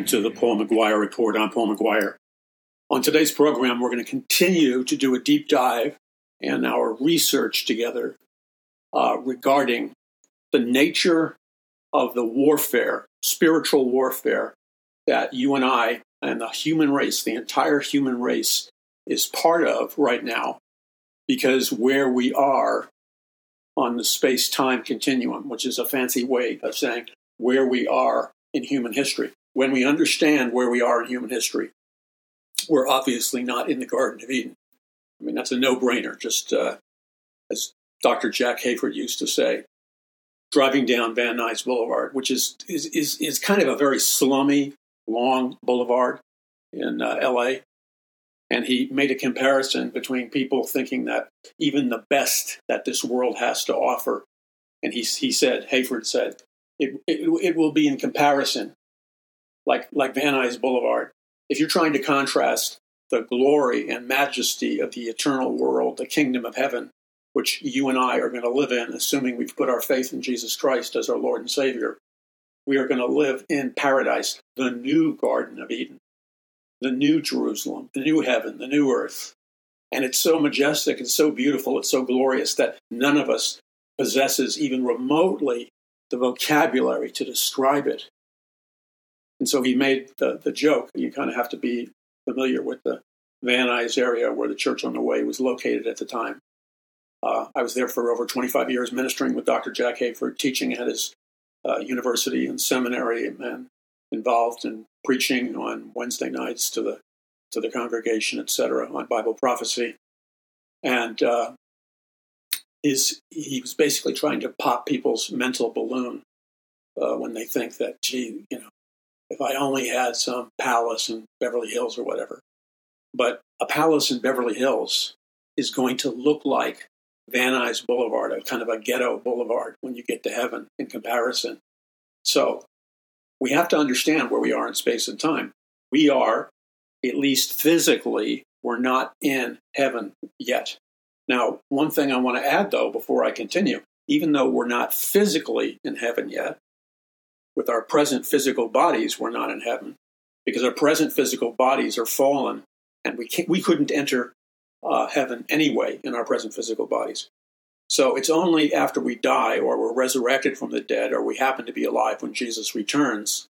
listening to the Paul McGuire Report. I'm Paul McGuire. On today's program, we're going to continue to do a deep dive in our research together uh, regarding the nature of the warfare, spiritual warfare, that you and I and the human race, the entire human race, is part of right now, because where we are on the space time continuum, which is a fancy way of saying where we are in human history. When we understand where we are in human history, we're obviously not in the Garden of Eden. I mean, that's a no brainer, just uh, as Dr. Jack Hayford used to say, driving down Van Nuys Boulevard, which is, is, is, is kind of a very slummy, long boulevard in uh, LA. And he made a comparison between people thinking that even the best that this world has to offer, and he, he said, Hayford said, it, it, it will be in comparison, like, like Van Nuys Boulevard. If you're trying to contrast the glory and majesty of the eternal world, the kingdom of heaven, which you and I are going to live in, assuming we've put our faith in Jesus Christ as our Lord and Savior. We are going to live in paradise, the new Garden of Eden, the new Jerusalem, the new heaven, the new earth. And it's so majestic, it's so beautiful, it's so glorious that none of us possesses even remotely the vocabulary to describe it. And so he made the, the joke. You kind of have to be familiar with the Van Nuys area where the Church on the Way was located at the time. Uh, I was there for over 25 years ministering with Dr. Jack Hayford, teaching at his uh, university and seminary, and involved in preaching on Wednesday nights to the to the congregation, etc., on Bible prophecy. And uh, his he was basically trying to pop people's mental balloon uh, when they think that, gee, you know, if I only had some palace in Beverly Hills or whatever. But a palace in Beverly Hills is going to look like Van Nuys Boulevard, a kind of a ghetto boulevard when you get to heaven in comparison. So we have to understand where we are in space and time. We are, at least physically, we're not in heaven yet. Now, one thing I want to add, though, before I continue, even though we're not physically in heaven yet, with our present physical bodies, we're not in heaven because our present physical bodies are fallen and we, we couldn't enter uh, heaven anyway in our present physical bodies. So it's only after we die or we're resurrected from the dead or we happen to be alive when Jesus returns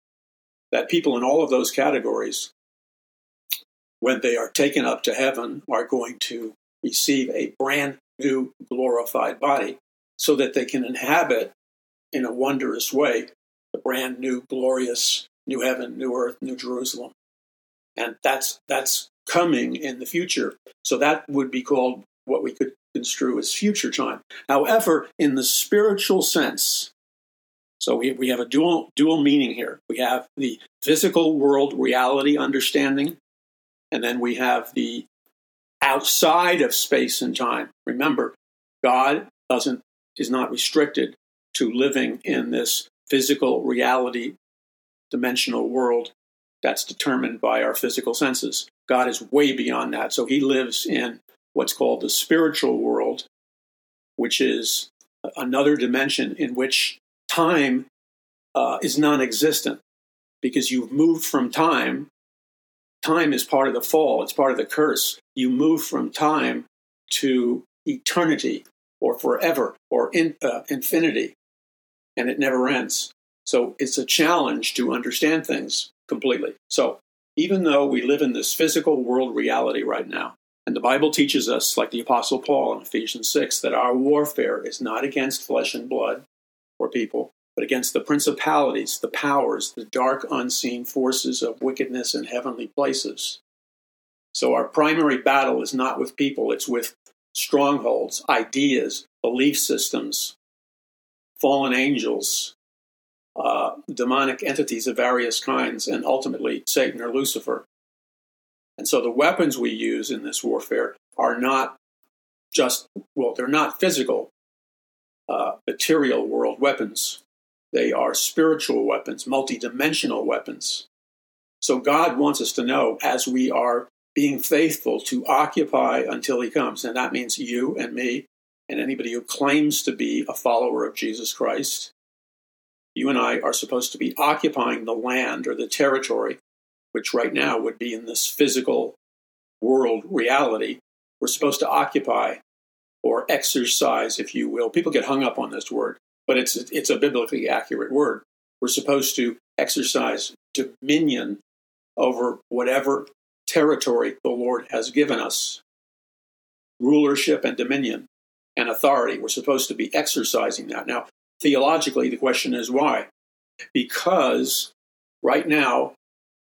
that people in all of those categories, when they are taken up to heaven, are going to receive a brand new glorified body so that they can inhabit in a wondrous way the brand new glorious new heaven new earth new jerusalem. And that's that's coming in the future. So that would be called what we could construe as future time. However in the spiritual sense so we, we have a dual dual meaning here. We have the physical world reality understanding and then we have the outside of space and time. Remember, God doesn't is not restricted to living in this physical reality dimensional world that's determined by our physical senses. God is way beyond that. So he lives in what's called the spiritual world, which is another dimension in which time uh, is non existent because you've moved from time time is part of the fall, it's part of the curse. You move from time to eternity or forever or in, uh, infinity, and it never ends. So it's a challenge to understand things completely. So even though we live in this physical world reality right now, and the Bible teaches us, like the Apostle Paul in Ephesians 6, that our warfare is not against flesh and blood or people, but against the principalities, the powers, the dark unseen forces of wickedness in heavenly places. So our primary battle is not with people, it's with strongholds, ideas, belief systems, fallen angels, uh, demonic entities of various kinds, and ultimately Satan or Lucifer. And so the weapons we use in this warfare are not just, well, they're not physical, uh, material world weapons. They are spiritual weapons, multidimensional weapons. So God wants us to know as we are being faithful to occupy until He comes. And that means you and me and anybody who claims to be a follower of Jesus Christ. You and I are supposed to be occupying the land or the territory, which right now would be in this physical world reality. We're supposed to occupy or exercise, if you will. People get hung up on this word, but it's it's a biblically accurate word. We're supposed to exercise dominion over whatever territory the Lord has given us. Rulership and dominion and authority. We're supposed to be exercising that. Now, theologically, the question is why? Because right now,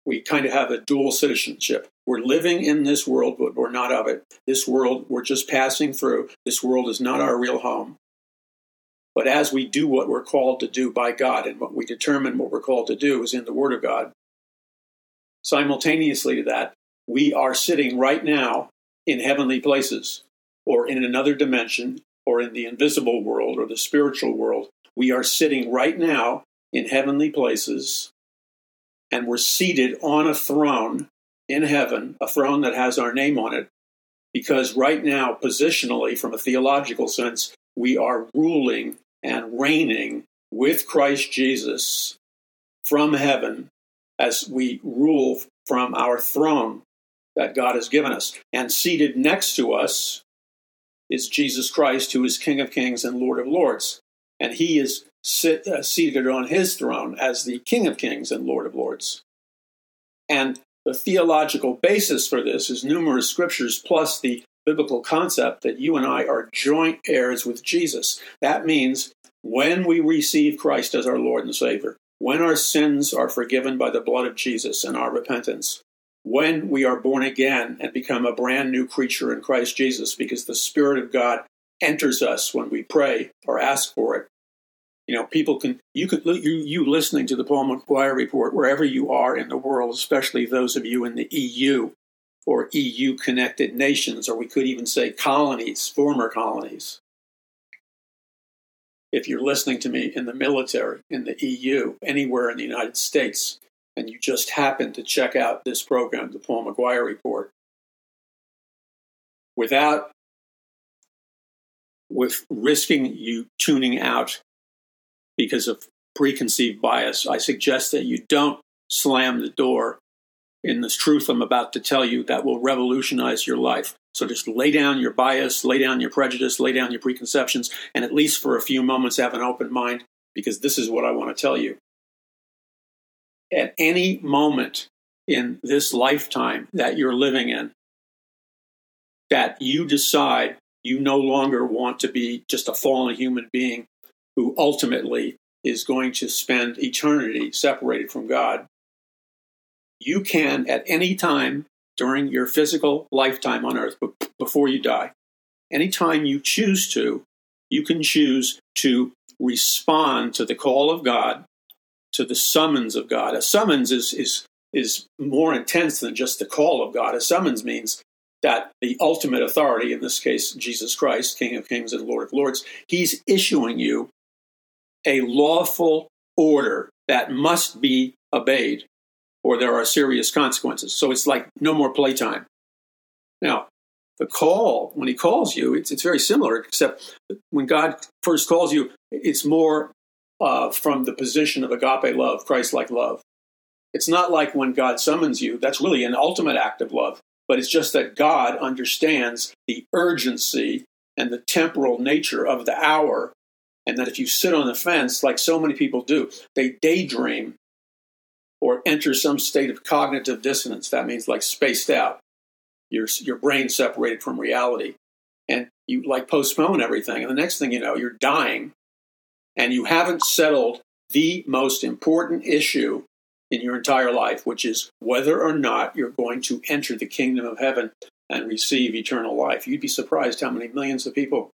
we kind of have a dual citizenship. We're living in this world, but we're not of it. This world, we're just passing through. This world is not our real home. But as we do what we're called to do by God, and what we determine what we're called to do is in the Word of God, simultaneously to that, we are sitting right now in heavenly places, or in another dimension, or in the invisible world, or the spiritual world. We are sitting right now in heavenly places, and we're seated on a throne in heaven, a throne that has our name on it, because right now, positionally, from a theological sense, we are ruling and reigning with Christ Jesus from heaven as we rule from our throne that God has given us. And seated next to us is Jesus Christ, who is King of Kings and Lord of Lords. And he is sit, uh, seated on his throne as the King of Kings and Lord of Lords. And the theological basis for this is numerous scriptures plus the biblical concept that you and I are joint heirs with Jesus. That means when we receive Christ as our Lord and Savior, when our sins are forgiven by the blood of Jesus and our repentance, when we are born again and become a brand new creature in Christ Jesus, because the Spirit of God enters us when we pray or ask for it. You know, people can you could you you listening to the Paul McGuire report wherever you are in the world, especially those of you in the EU or EU connected nations, or we could even say colonies, former colonies. If you're listening to me in the military, in the EU, anywhere in the United States, and you just happen to check out this program, the Paul McGuire Report, without with risking you tuning out because of preconceived bias, I suggest that you don't slam the door in this truth I'm about to tell you that will revolutionize your life. So just lay down your bias, lay down your prejudice, lay down your preconceptions, and at least for a few moments have an open mind because this is what I want to tell you at any moment in this lifetime that you're living in that you decide you no longer want to be just a fallen human being who ultimately is going to spend eternity separated from God, you can at any time during your physical lifetime on earth before you die, anytime you choose to, you can choose to respond to the call of God to the summons of God. A summons is is is more intense than just the call of God. A summons means that the ultimate authority, in this case Jesus Christ, King of Kings and Lord of Lords, he's issuing you a lawful order that must be obeyed, or there are serious consequences. So it's like no more playtime. Now, the call, when he calls you, it's, it's very similar, except when God first calls you, it's more uh, from the position of agape love, Christ like love. It's not like when God summons you, that's really an ultimate act of love, but it's just that God understands the urgency and the temporal nature of the hour. And that if you sit on the fence, like so many people do, they daydream or enter some state of cognitive dissonance. That means like spaced out, your, your brain separated from reality. And you like postpone everything. And the next thing you know, you're dying and you haven't settled the most important issue in your entire life, which is whether or not you're going to enter the kingdom of heaven and receive eternal life. You'd be surprised how many millions of people,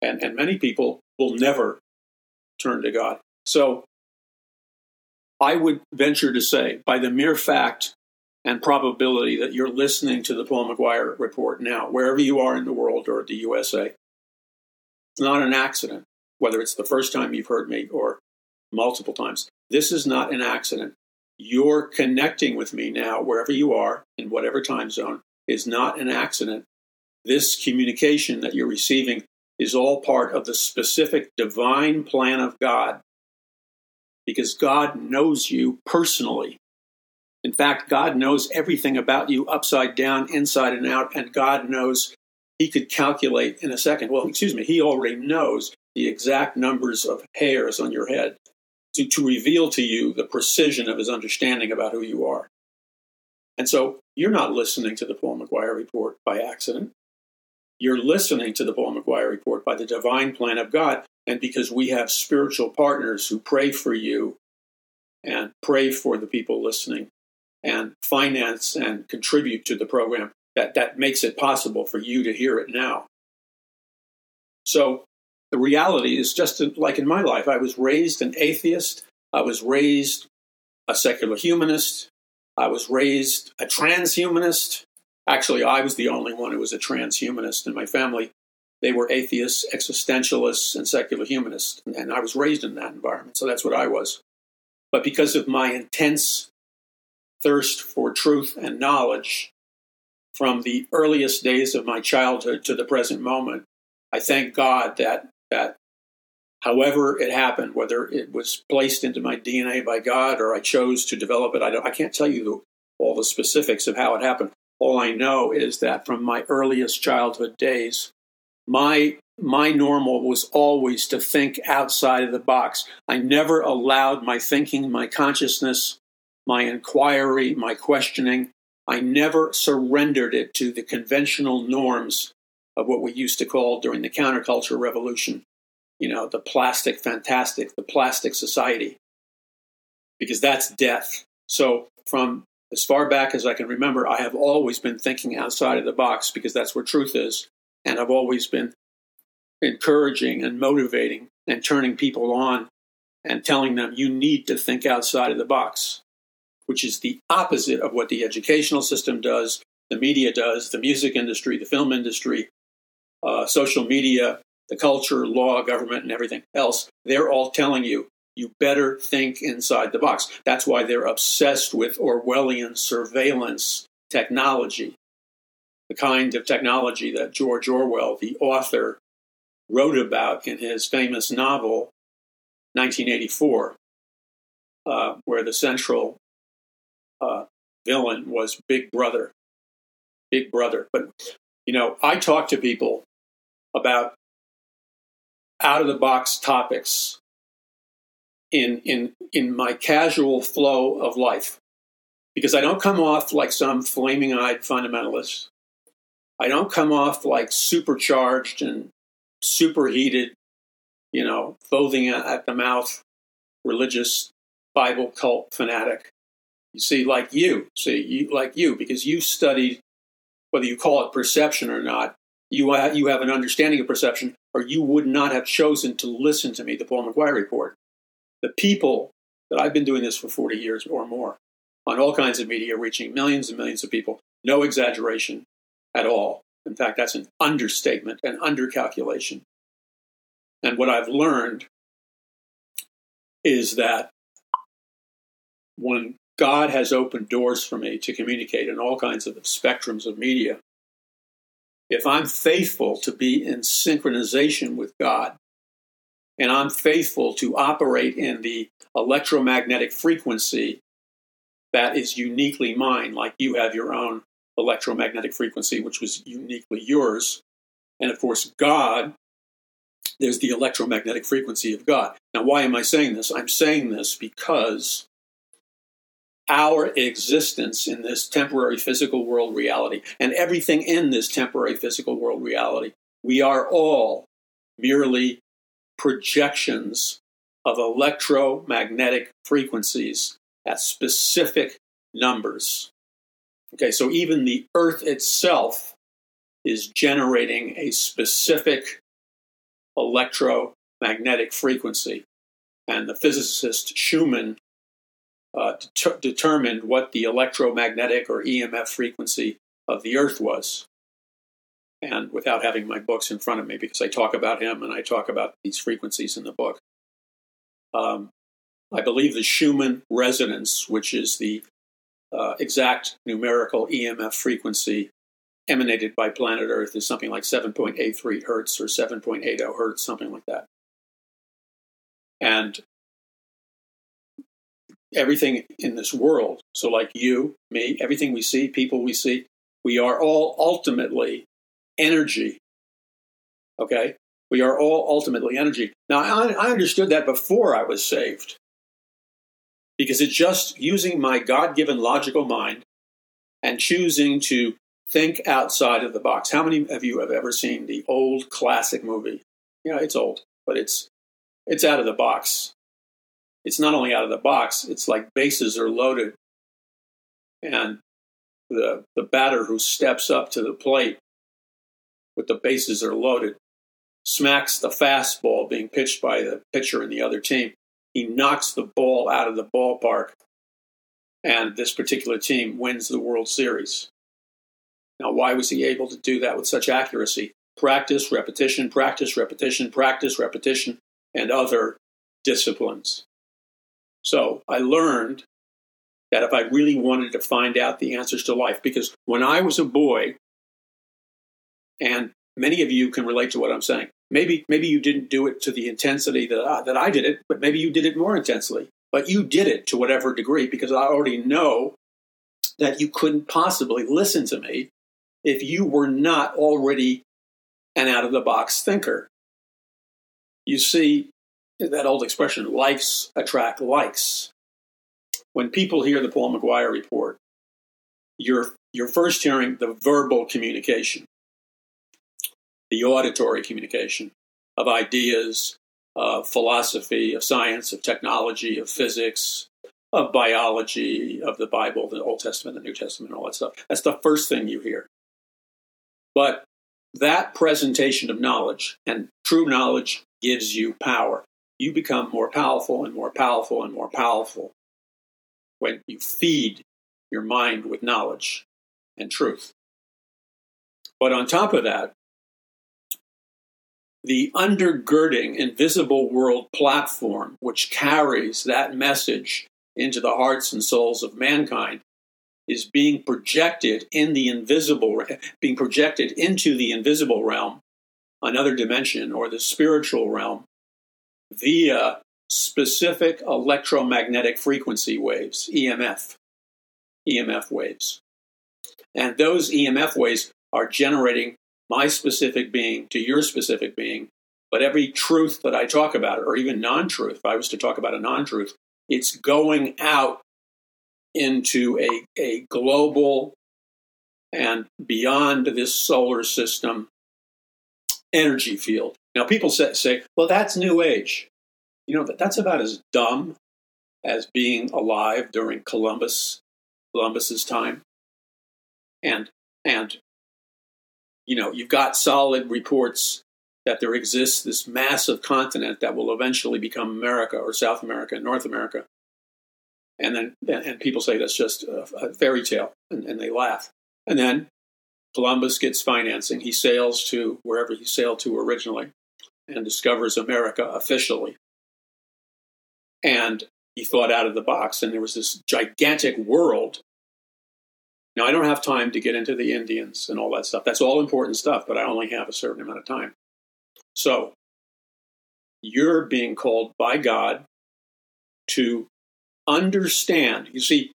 and, and many people, will never turn to God. So I would venture to say, by the mere fact and probability that you're listening to the Paul McGuire report now, wherever you are in the world or the USA, it's not an accident whether it's the first time you've heard me or multiple times. This is not an accident. You're connecting with me now, wherever you are, in whatever time zone, is not an accident. This communication that you're receiving is all part of the specific divine plan of God because God knows you personally. In fact, God knows everything about you upside down, inside and out, and God knows He could calculate in a second. Well, excuse me, He already knows the exact numbers of hairs on your head to, to reveal to you the precision of His understanding about who you are. And so you're not listening to the Paul McGuire report by accident. You're listening to the Paul McGuire report by the divine plan of God. And because we have spiritual partners who pray for you and pray for the people listening and finance and contribute to the program, that, that makes it possible for you to hear it now. So the reality is just like in my life, I was raised an atheist, I was raised a secular humanist, I was raised a transhumanist, Actually, I was the only one who was a transhumanist in my family. They were atheists, existentialists, and secular humanists. And I was raised in that environment, so that's what I was. But because of my intense thirst for truth and knowledge from the earliest days of my childhood to the present moment, I thank God that, that however it happened, whether it was placed into my DNA by God or I chose to develop it, I, I can't tell you the, all the specifics of how it happened. All I know is that from my earliest childhood days, my my normal was always to think outside of the box. I never allowed my thinking, my consciousness, my inquiry, my questioning, I never surrendered it to the conventional norms of what we used to call during the counterculture revolution, you know, the plastic fantastic, the plastic society, because that's death. So from as far back as I can remember, I have always been thinking outside of the box because that's where truth is. And I've always been encouraging and motivating and turning people on and telling them you need to think outside of the box, which is the opposite of what the educational system does, the media does, the music industry, the film industry, uh, social media, the culture, law, government, and everything else. They're all telling you you better think inside the box. That's why they're obsessed with Orwellian surveillance technology, the kind of technology that George Orwell, the author, wrote about in his famous novel, 1984, uh, where the central uh, villain was Big Brother. Big Brother. But, you know, I talk to people about out of the box topics in in in my casual flow of life because I don't come off like some flaming eyed fundamentalist. I don't come off like supercharged and superheated, you know, foaming at the mouth religious Bible cult fanatic. You see, like you, see, you, like you, because you studied, whether you call it perception or not, you, you have an understanding of perception, or you would not have chosen to listen to me, the Paul McGuire Report the people that I've been doing this for 40 years or more on all kinds of media, reaching millions and millions of people, no exaggeration at all. In fact, that's an understatement, an undercalculation. And what I've learned is that when God has opened doors for me to communicate in all kinds of spectrums of media, if I'm faithful to be in synchronization with God, and I'm faithful to operate in the electromagnetic frequency that is uniquely mine, like you have your own electromagnetic frequency, which was uniquely yours. And of course, God, there's the electromagnetic frequency of God. Now, why am I saying this? I'm saying this because our existence in this temporary physical world reality and everything in this temporary physical world reality, we are all merely projections of electromagnetic frequencies at specific numbers. Okay, so even the Earth itself is generating a specific electromagnetic frequency. And the physicist Schumann uh, det- determined what the electromagnetic or EMF frequency of the Earth was and without having my books in front of me because I talk about him and I talk about these frequencies in the book. Um, I believe the Schumann resonance, which is the uh, exact numerical EMF frequency emanated by planet Earth is something like 7.83 hertz or 7.80 hertz, something like that. And everything in this world, so like you, me, everything we see, people we see, we are all ultimately energy. Okay? We are all ultimately energy. Now, I, I understood that before I was saved because it's just using my God given logical mind and choosing to think outside of the box. How many of you have ever seen the old classic movie? Yeah, it's old, but it's it's out of the box. It's not only out of the box, it's like bases are loaded. And the the batter who steps up to the plate with the bases are loaded smacks the fastball being pitched by the pitcher in the other team. He knocks the ball out of the ballpark, and this particular team wins the World Series. Now, why was he able to do that with such accuracy? Practice, repetition, practice, repetition, practice, repetition, and other disciplines. So I learned that if I really wanted to find out the answers to life, because when I was a boy, and many of you can relate to what I'm saying, maybe maybe you didn't do it to the intensity that I, that I did it, but maybe you did it more intensely. But you did it to whatever degree because I already know that you couldn't possibly listen to me if you were not already an out of the box thinker. You see, that old expression, likes attract likes. When people hear the Paul McGuire report, you're, you're first hearing the verbal communication, the auditory communication of ideas, of philosophy, of science, of technology, of physics, of biology, of the Bible, the Old Testament, the New Testament, all that stuff. That's the first thing you hear. But that presentation of knowledge and true knowledge gives you power. You become more powerful and more powerful and more powerful when you feed your mind with knowledge and truth. But on top of that, the undergirding invisible world platform, which carries that message into the hearts and souls of mankind, is being projected in the invisible, being projected into the invisible realm, another dimension, or the spiritual realm, via specific electromagnetic frequency waves, EMF, EMF waves. And those EMF waves are generating my specific being to your specific being. But every truth that I talk about, or even non truth, if I was to talk about a non truth, it's going out into a, a global and beyond this solar system energy field. Now, people say, say, well, that's New Age. You know, that's about as dumb as being alive during Columbus, Columbus's time. And, and, you know, you've got solid reports that there exists this massive continent that will eventually become America or South America, and North America and then and people say that's just a, fairy tale, and, and, they laugh. And then Columbus gets financing. He sails to wherever he sailed to originally, and discovers America officially. And he thought out of the box, and there was this gigantic world. Now I don't have time to get into the Indians and all that stuff. That's all important stuff, but I only have a certain amount of time. So you're being called by God to understand. You see,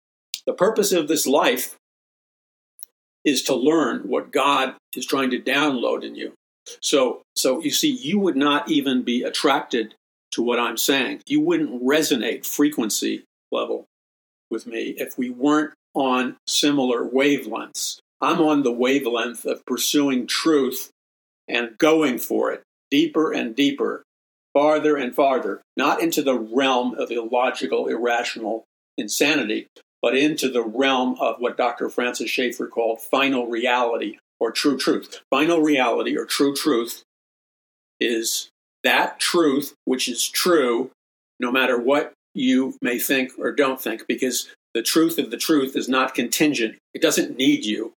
the purpose of this life is to learn what God is trying to download in you. So, so you see, you would not even be attracted to what I'm saying. You wouldn't resonate frequency level with me if we weren't on similar wavelengths. I'm on the wavelength of pursuing truth and going for it deeper and deeper farther and farther, not into the realm of illogical, irrational insanity, but into the realm of what Dr. Francis Schaeffer called final reality or true truth. Final reality or true truth is that truth which is true no matter what you may think or don't think, because the truth of the truth is not contingent. It doesn't need you.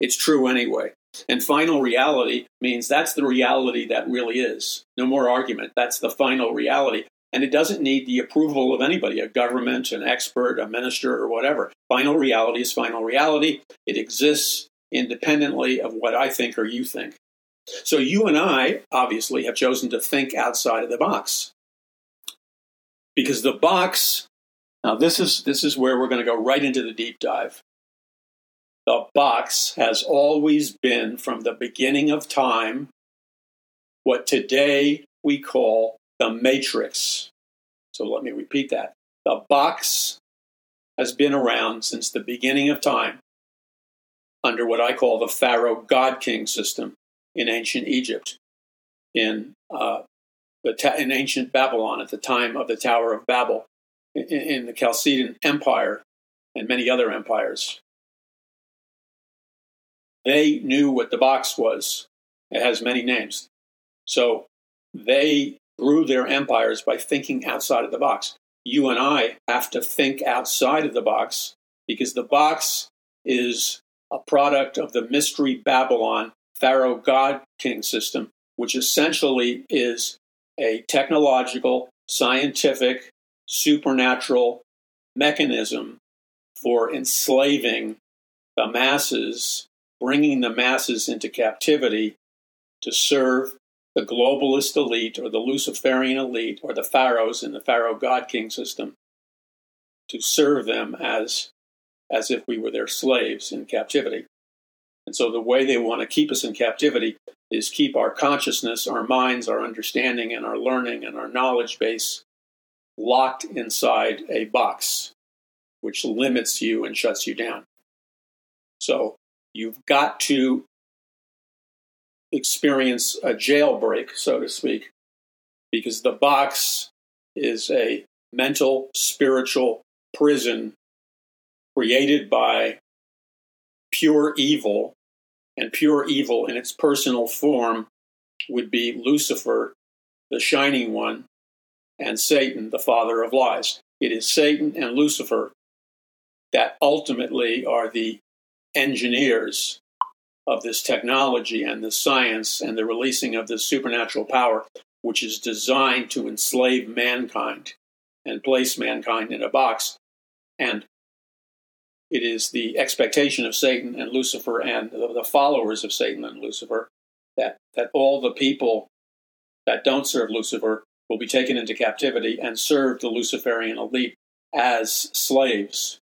It's true anyway. And final reality means that's the reality that really is. No more argument. That's the final reality. And it doesn't need the approval of anybody, a government, an expert, a minister, or whatever. Final reality is final reality. It exists independently of what I think or you think. So you and I obviously have chosen to think outside of the box. Because the box, now this is this is where we're going to go right into the deep dive. The box has always been from the beginning of time what today we call the matrix. So let me repeat that. The box has been around since the beginning of time under what I call the Pharaoh God King system in ancient Egypt, in, uh, ta- in ancient Babylon at the time of the Tower of Babel, in, in the Chaldean Empire, and many other empires. They knew what the box was. It has many names. So they grew their empires by thinking outside of the box. You and I have to think outside of the box because the box is a product of the mystery Babylon Pharaoh God King system, which essentially is a technological, scientific, supernatural mechanism for enslaving the masses, bringing the masses into captivity to serve the globalist elite or the Luciferian elite or the pharaohs in the Pharaoh God King system to serve them as, as if we were their slaves in captivity. And so the way they want to keep us in captivity is keep our consciousness, our minds, our understanding, and our learning and our knowledge base locked inside a box, which limits you and shuts you down. So you've got to experience a jailbreak, so to speak, because the box is a mental, spiritual prison created by pure evil, and pure evil in its personal form would be Lucifer, the shining one, and Satan, the father of lies. It is Satan and Lucifer that ultimately are the engineers of this technology and the science and the releasing of this supernatural power, which is designed to enslave mankind and place mankind in a box. And it is the expectation of Satan and Lucifer and the followers of Satan and Lucifer that, that all the people that don't serve Lucifer will be taken into captivity and serve the Luciferian elite as slaves.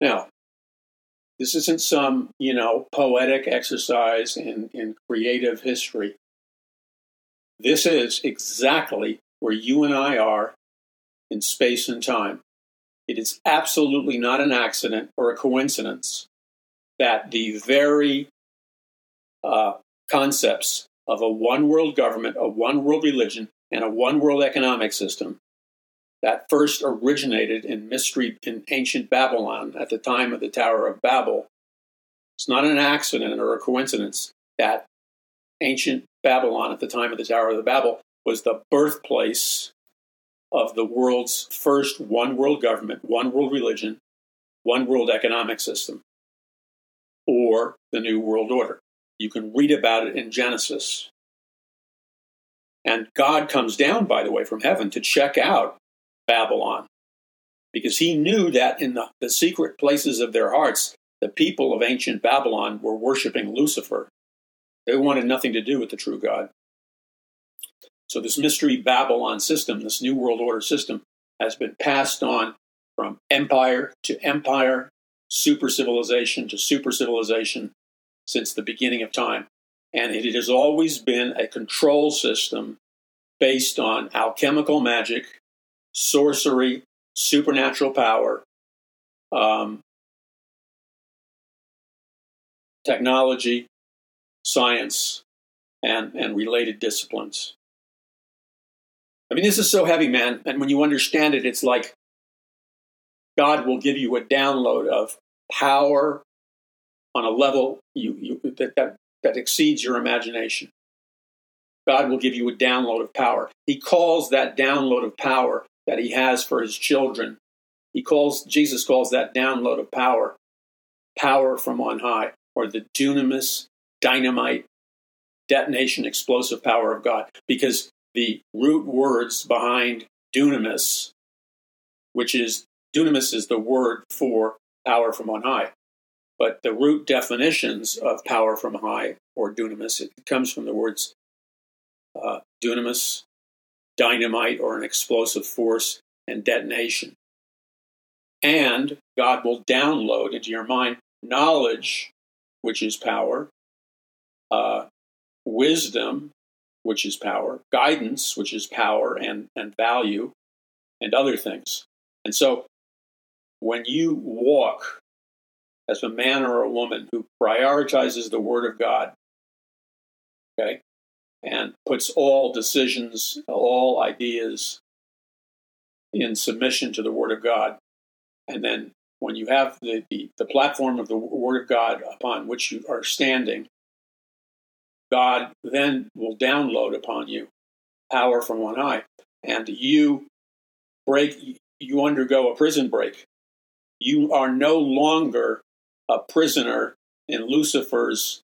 Now, this isn't some, you know, poetic exercise in, in creative history. This is exactly where you and I are in space and time. It is absolutely not an accident or a coincidence that the very uh, concepts of a one world government, a one world religion, and a one world economic system that first originated in mystery in ancient Babylon at the time of the Tower of Babel. It's not an accident or a coincidence that ancient Babylon at the time of the Tower of the Babel was the birthplace of the world's first one world government, one world religion, one world economic system, or the New World Order. You can read about it in Genesis. And God comes down, by the way, from heaven to check out Babylon because he knew that in the, the secret places of their hearts, the people of ancient Babylon were worshiping Lucifer. They wanted nothing to do with the true God. So, this mystery Babylon system, this New World Order system, has been passed on from empire to empire, super civilization to super civilization since the beginning of time. And it has always been a control system based on alchemical magic, sorcery, supernatural power, um, technology, science, and, and related disciplines. I mean, this is so heavy, man. And when you understand it, it's like God will give you a download of power on a level you, you, that, that, that exceeds your imagination. God will give you a download of power. He calls that download of power that he has for his children. He calls Jesus calls that download of power, power from on high, or the dunamis, dynamite, detonation, explosive power of God. Because the root words behind dunamis, which is dunamis is the word for power from on high. But the root definitions of power from high or dunamis, it comes from the words uh, dunamis, dynamite or an explosive force, and detonation. And God will download into your mind knowledge, which is power, uh, wisdom, which is power, guidance, which is power and, and value, and other things. And so when you walk as a man or a woman who prioritizes the Word of God, okay, and puts all decisions, all ideas in submission to the Word of God, and then when you have the, the, the platform of the Word of God upon which you are standing, God then will download upon you power from on high, and you break, you undergo a prison break. You are no longer a prisoner in Lucifer's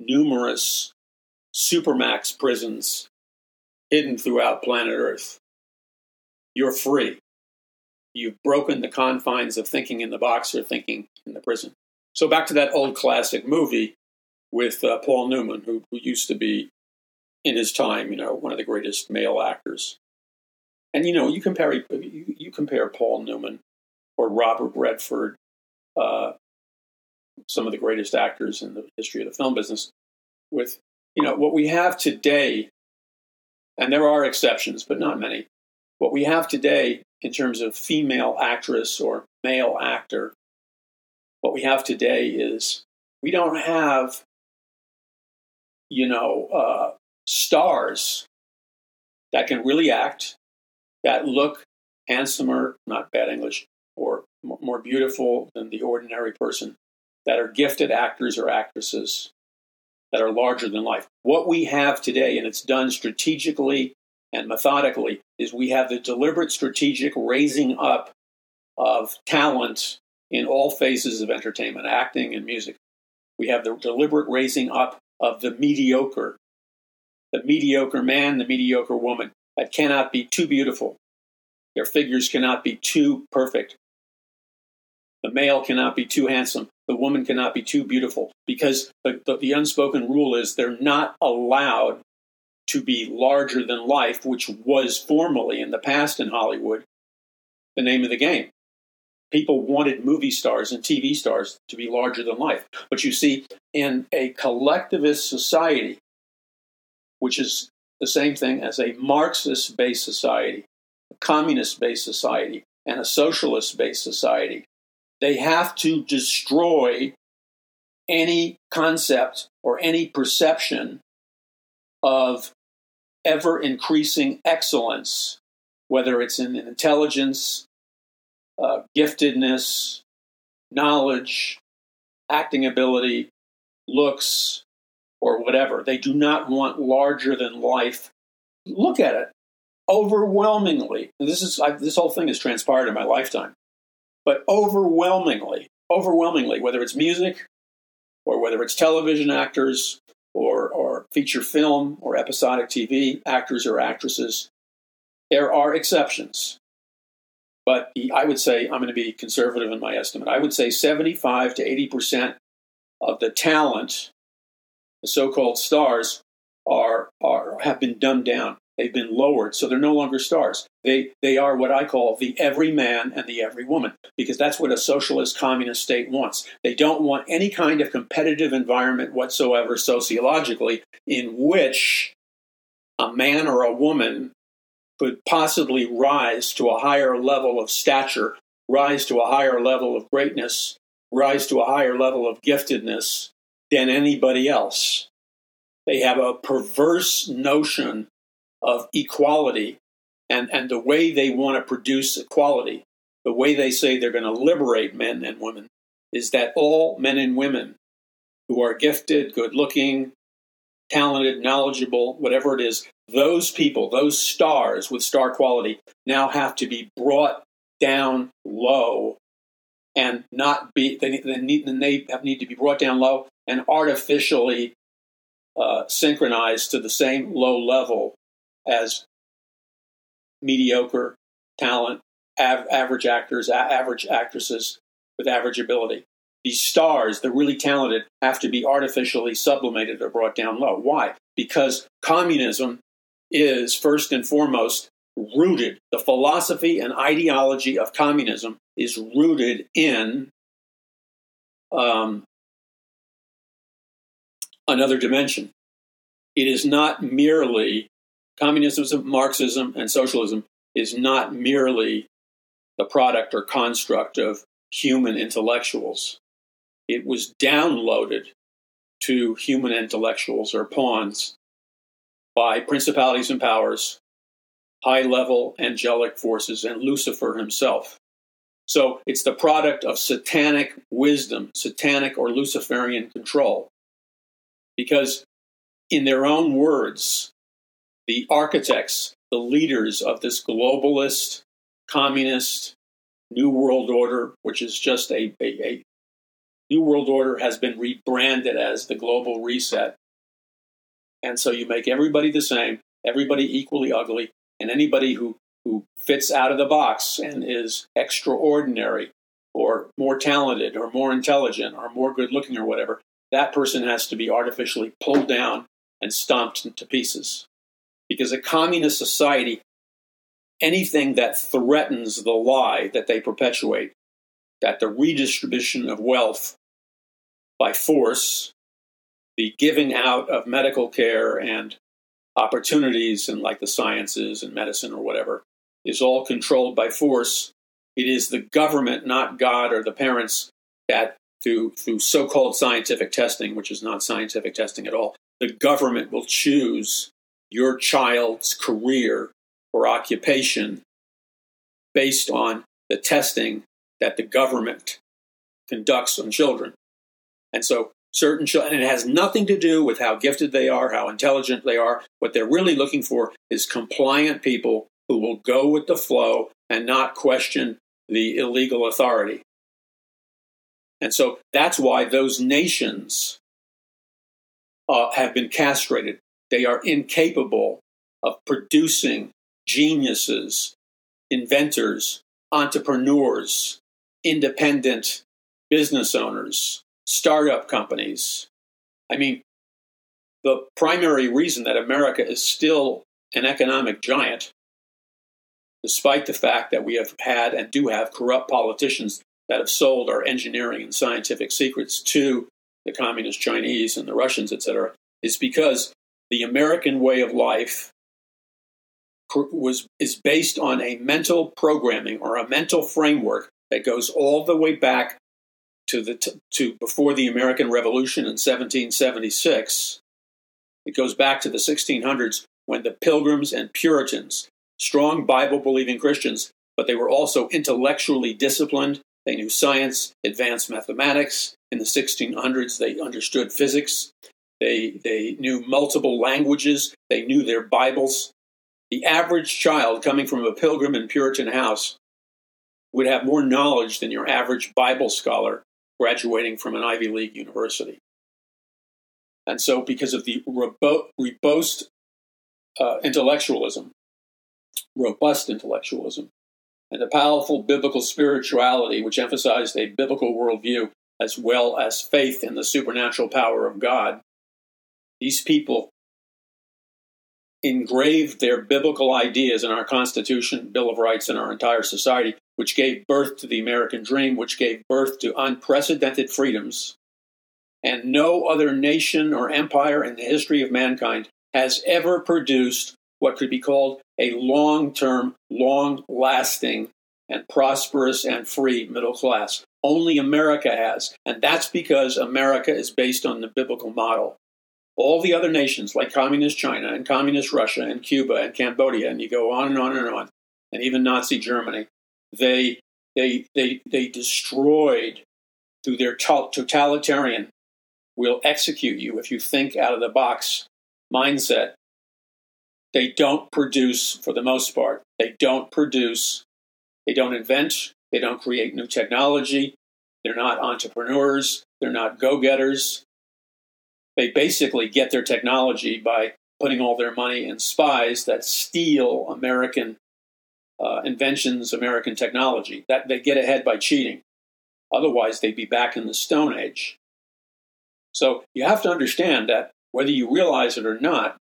numerous supermax prisons hidden throughout planet Earth. You're free. You've broken the confines of thinking in the box or thinking in the prison. So back to that old classic movie with uh, Paul Newman, who, who used to be in his time, you know, one of the greatest male actors. And you know, you compare you, you compare Paul Newman or Robert Redford, uh, some of the greatest actors in the history of the film business, with you know what we have today. And there are exceptions, but not many. What we have today in terms of female actress or male actor, what we have today is we don't have, you know, uh, stars that can really act, that look handsomer, not bad English, or more beautiful than the ordinary person, that are gifted actors or actresses, that are larger than life. What we have today, and it's done strategically and methodically, is we have the deliberate strategic raising up of talent in all phases of entertainment, acting and music. We have the deliberate raising up of the mediocre, the mediocre man, the mediocre woman that cannot be too beautiful, their figures cannot be too perfect. The male cannot be too handsome. The woman cannot be too beautiful because the, the, the, unspoken rule is they're not allowed to be larger than life, which was formerly in the past in Hollywood the name of the game. People wanted movie stars and TV stars to be larger than life. But you see, in a collectivist society, which is the same thing as a Marxist based society, a communist based society and a socialist based society. They have to destroy any concept or any perception of ever increasing excellence, whether it's in intelligence, uh, giftedness, knowledge, acting ability, looks, or whatever. They do not want larger than life. Look at it overwhelmingly, this is I, this whole thing has transpired in my lifetime, but overwhelmingly, overwhelmingly, whether it's music or whether it's television actors or, or feature film or episodic TV actors or actresses, there are exceptions. But I would say, I'm going to be conservative in my estimate, I would say 75 to 80% of the talent, the so called stars, are, are, have been dumbed down. They've been lowered, so they're no longer stars. They, they are what I call the every man and the every woman, because that's what a socialist communist state wants. They don't want any kind of competitive environment whatsoever sociologically in which a man or a woman could possibly rise to a higher level of stature, rise to a higher level of greatness, rise to a higher level of giftedness than anybody else. They have a perverse notion of equality and, and the way they want to produce equality, the way they say they're going to liberate men and women, is that all men and women who are gifted, good looking, talented, knowledgeable, whatever it is, those people, those stars with star quality, now have to be brought down low and not be, they, they, need, they need to be brought down low and artificially uh, synchronized to the same low level as mediocre talent, av- average actors, a- average actresses with average ability. These stars, the really talented, have to be artificially sublimated or brought down low. Why? Because communism is first and foremost rooted, the philosophy and ideology of communism is rooted in um, another dimension. It is not merely communism, Marxism, and socialism is not merely the product or construct of human intellectuals. It was downloaded to human intellectuals or pawns by principalities and powers, high level angelic forces, and Lucifer himself. So it's the product of satanic wisdom, satanic or Luciferian control. Because, in their own words, the architects, the leaders of this globalist, communist, New World Order, which is just a, a, a New World Order, has been rebranded as the Global Reset. And so you make everybody the same, everybody equally ugly, and anybody who, who fits out of the box and is extraordinary or more talented or more intelligent or more good looking or whatever, that person has to be artificially pulled down and stomped to pieces. Because a communist society, anything that threatens the lie that they perpetuate, that the redistribution of wealth by force, the giving out of medical care and opportunities and like the sciences and medicine or whatever, is all controlled by force. It is the government, not God or the parents, that through, through so called scientific testing, which is not scientific testing at all, the government will choose your child's career or occupation based on the testing that the government conducts on children. And so certain children, and it has nothing to do with how gifted they are, how intelligent they are. What they're really looking for is compliant people who will go with the flow and not question the illegal authority. And so that's why those nations uh, have been castrated. They are incapable of producing geniuses, inventors, entrepreneurs, independent business owners, startup companies. I mean, the primary reason that America is still an economic giant, despite the fact that we have had and do have corrupt politicians that have sold our engineering and scientific secrets to the communist Chinese and the Russians, etc., is because the American way of life was is based on a mental programming or a mental framework that goes all the way back to the to before the American Revolution in 1776. It goes back to the 1600s when the Pilgrims and Puritans, strong Bible believing Christians, but they were also intellectually disciplined. They knew science, advanced mathematics. In the 1600s, they understood physics. They, they knew multiple languages. They knew their Bibles. The average child coming from a Pilgrim and Puritan house would have more knowledge than your average Bible scholar graduating from an Ivy League university. And so, because of the robust uh, intellectualism, robust intellectualism, and the powerful biblical spirituality, which emphasized a biblical worldview as well as faith in the supernatural power of God, these people engraved their biblical ideas in our Constitution, Bill of Rights, and our entire society, which gave birth to the American dream, which gave birth to unprecedented freedoms. And no other nation or empire in the history of mankind has ever produced what could be called a long term, long lasting, and prosperous and free middle class. Only America has. And that's because America is based on the biblical model all the other nations like communist China and communist Russia and Cuba and Cambodia, and you go on and on and on, and even Nazi Germany, they they they they destroyed through their totalitarian will execute you if you think out of the box mindset. They don't produce for the most part. They don't produce. They don't invent. They don't create new technology. They're not entrepreneurs. They're not go getters they basically get their technology by putting all their money in spies that steal American uh, inventions, American technology. That they get ahead by cheating. Otherwise, they'd be back in the Stone Age. So you have to understand that whether you realize it or not,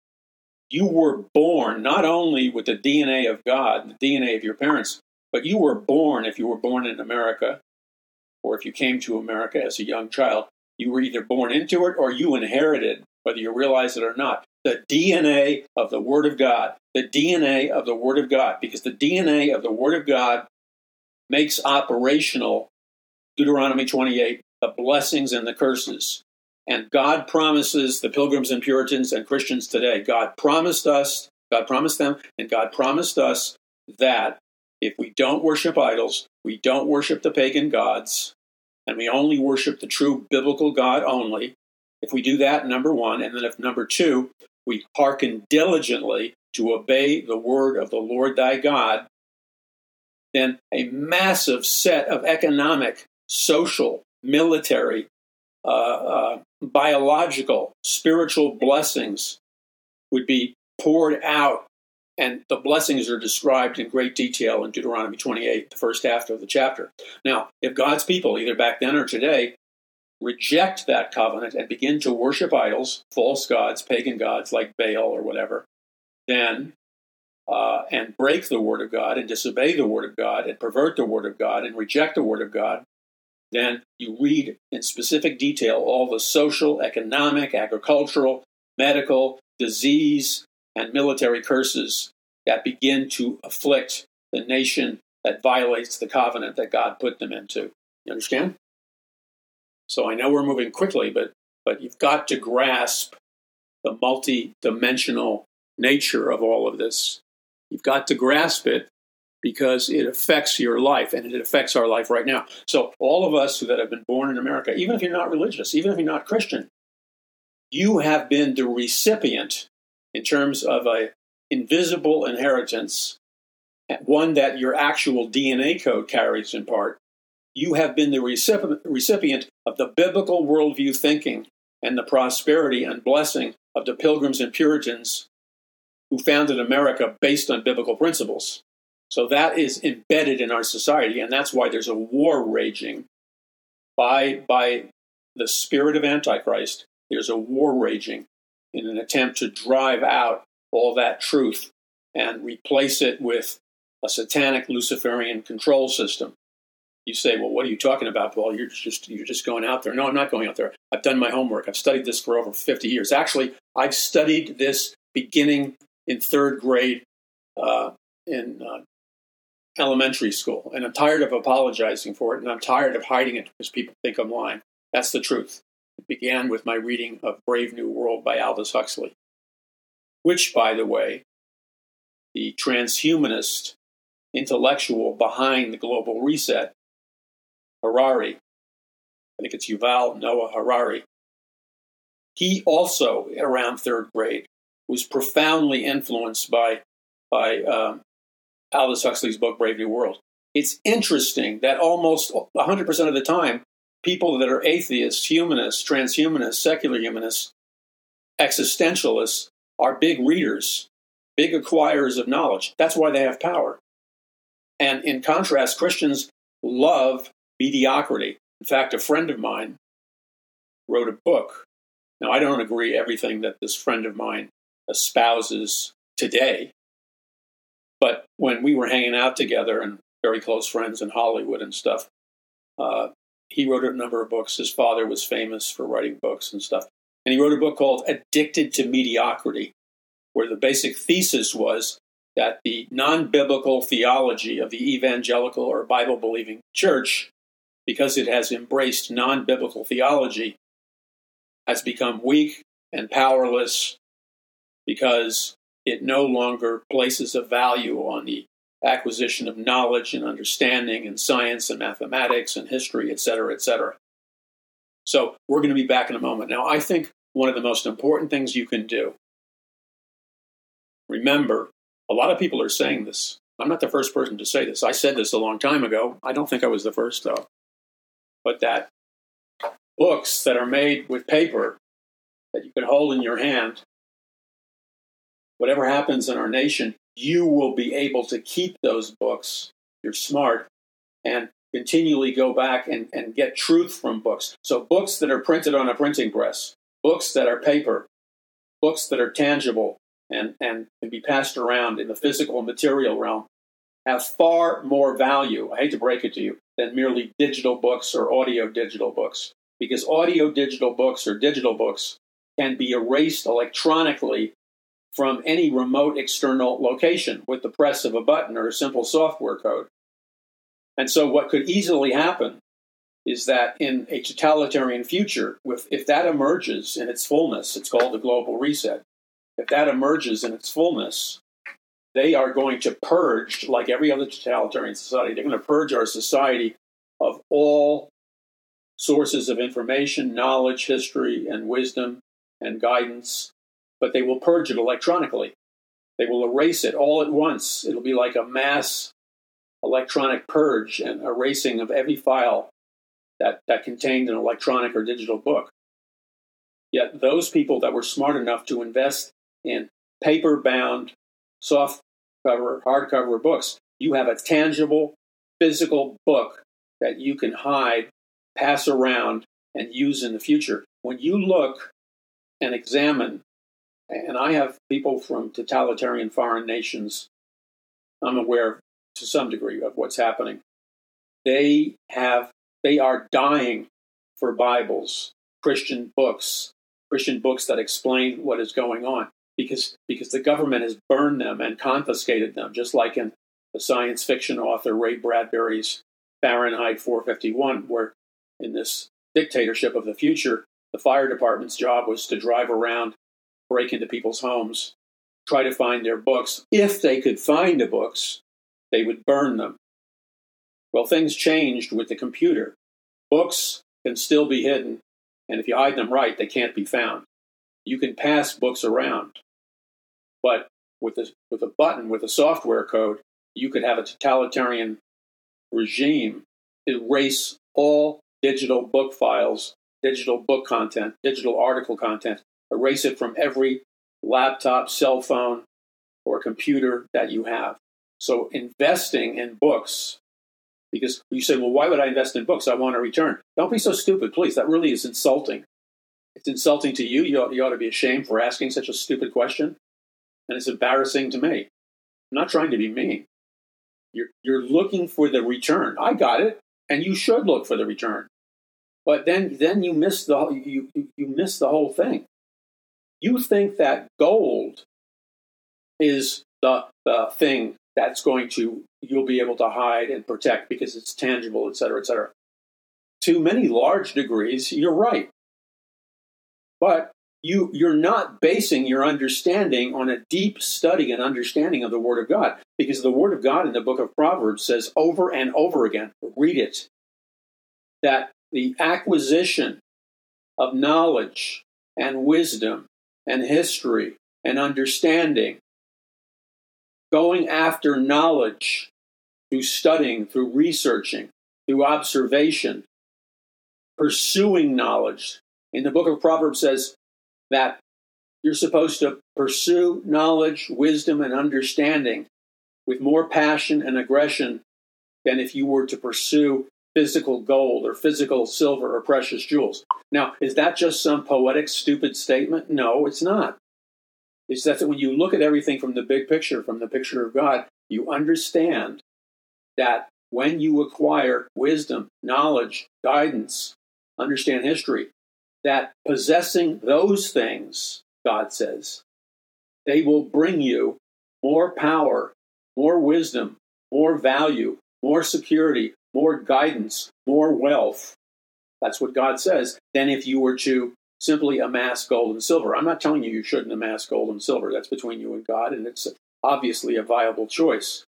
you were born not only with the DNA of God, the DNA of your parents, but you were born, if you were born in America, or if you came to America as a young child, you were either born into it or you inherited, whether you realize it or not, the DNA of the Word of God. The DNA of the Word of God, because the DNA of the Word of God makes operational Deuteronomy 28, the blessings and the curses. And God promises the pilgrims and Puritans and Christians today, God promised us, God promised them, and God promised us that if we don't worship idols, we don't worship the pagan gods, and we only worship the true biblical God only, if we do that, number one, and then if number two, we hearken diligently to obey the word of the Lord thy God, then a massive set of economic, social, military, uh, uh, biological, spiritual blessings would be poured out. And the blessings are described in great detail in Deuteronomy 28, the first half of the chapter. Now, if God's people, either back then or today, reject that covenant and begin to worship idols, false gods, pagan gods like Baal or whatever, then uh, and break the word of God and disobey the word of God and pervert the word of God and reject the word of God, then you read in specific detail all the social, economic, agricultural, medical, disease, and military curses that begin to afflict the nation that violates the covenant that God put them into. You understand? So I know we're moving quickly, but but you've got to grasp the multi-dimensional nature of all of this. You've got to grasp it because it affects your life and it affects our life right now. So, all of us that have been born in America, even if you're not religious, even if you're not Christian, you have been the recipient in terms of a invisible inheritance, one that your actual DNA code carries in part. You have been the recipient of the biblical worldview thinking and the prosperity and blessing of the pilgrims and Puritans who founded America based on biblical principles. So that is embedded in our society, and that's why there's a war raging by, by the spirit of Antichrist. There's a war raging in an attempt to drive out all that truth and replace it with a satanic Luciferian control system. You say, "Well, what are you talking about, Paul? You're just you're just going out there." No, I'm not going out there. I've done my homework. I've studied this for over 50 years. Actually, I've studied this beginning in third grade uh, in uh, elementary school. And I'm tired of apologizing for it, and I'm tired of hiding it because people think I'm lying. That's the truth. It began with my reading of Brave New World by Aldous Huxley, which, by the way, the transhumanist intellectual behind the global reset, Harari, I think it's Yuval Noah Harari, he also, around third grade, was profoundly influenced by, by um, Aldous Huxley's book, Brave New World. It's interesting that almost 100% of the time, people that are atheists, humanists, transhumanists, secular humanists, existentialists are big readers, big acquirers of knowledge. That's why they have power. And in contrast, Christians love mediocrity. In fact, a friend of mine wrote a book. Now, I don't agree everything that this friend of mine espouses today, but when we were hanging out together and very close friends in Hollywood and stuff, uh, he wrote a number of books. His father was famous for writing books and stuff. And he wrote a book called Addicted to Mediocrity, where the basic thesis was that the non biblical theology of the evangelical or Bible believing church, because it has embraced non biblical theology, has become weak and powerless because it no longer places a value on the acquisition of knowledge and understanding and science and mathematics and history, et cetera, et cetera. So we're going to be back in a moment. Now, I think one of the most important things you can do, remember, a lot of people are saying this. I'm not the first person to say this. I said this a long time ago. I don't think I was the first, though. But that books that are made with paper that you can hold in your hand whatever happens in our nation, you will be able to keep those books. You're smart. And continually go back and, and get truth from books. So, books that are printed on a printing press, books that are paper, books that are tangible and, and can be passed around in the physical and material realm have far more value, I hate to break it to you, than merely digital books or audio digital books. Because audio digital books or digital books can be erased electronically from any remote external location with the press of a button or a simple software code. And so, what could easily happen is that in a totalitarian future, if that emerges in its fullness, it's called the global reset. If that emerges in its fullness, they are going to purge, like every other totalitarian society, they're going to purge our society of all sources of information, knowledge, history, and wisdom and guidance, but they will purge it electronically. They will erase it all at once. It'll be like a mass electronic purge and erasing of every file that, that contained an electronic or digital book. Yet those people that were smart enough to invest in paper bound, soft cover, hardcover books, you have a tangible, physical book that you can hide, pass around, and use in the future. When you look and examine, and I have people from totalitarian foreign nations, I'm aware to some degree of what's happening. They have they are dying for Bibles, Christian books, Christian books that explain what is going on because because the government has burned them and confiscated them, just like in the science fiction author Ray Bradbury's Fahrenheit 451, where in this dictatorship of the future, the fire department's job was to drive around, break into people's homes, try to find their books. If they could find the books, they would burn them. Well, things changed with the computer. Books can still be hidden, and if you hide them right, they can't be found. You can pass books around, but with a, with a button, with a software code, you could have a totalitarian regime erase all digital book files, digital book content, digital article content, erase it from every laptop, cell phone, or computer that you have. So investing in books, because you say, well, why would I invest in books? I want a return. Don't be so stupid, please. That really is insulting. It's insulting to you. You ought, you ought to be ashamed for asking such a stupid question. And it's embarrassing to me. I'm not trying to be mean. You're, you're looking for the return. I got it. And you should look for the return. But then, then you miss the you, you miss the whole thing. You think that gold is the, the thing that's going to you'll be able to hide and protect because it's tangible, et cetera, et cetera. To many large degrees, you're right. But you, you're not basing your understanding on a deep study and understanding of the Word of God, because the Word of God in the book of Proverbs says over and over again, read it, that the acquisition of knowledge and wisdom and history and understanding going after knowledge through studying, through researching, through observation, pursuing knowledge. In the book of Proverbs says that you're supposed to pursue knowledge, wisdom, and understanding with more passion and aggression than if you were to pursue physical gold or physical silver or precious jewels. Now, is that just some poetic, stupid statement? No, it's not. It's that when you look at everything from the big picture, from the picture of God, you understand that when you acquire wisdom, knowledge, guidance, understand history, that possessing those things, God says, they will bring you more power, more wisdom, more value, more security, more guidance, more wealth. That's what God says, than if you were to simply amass gold and silver. I'm not telling you you shouldn't amass gold and silver. That's between you and God, and it's obviously a viable choice.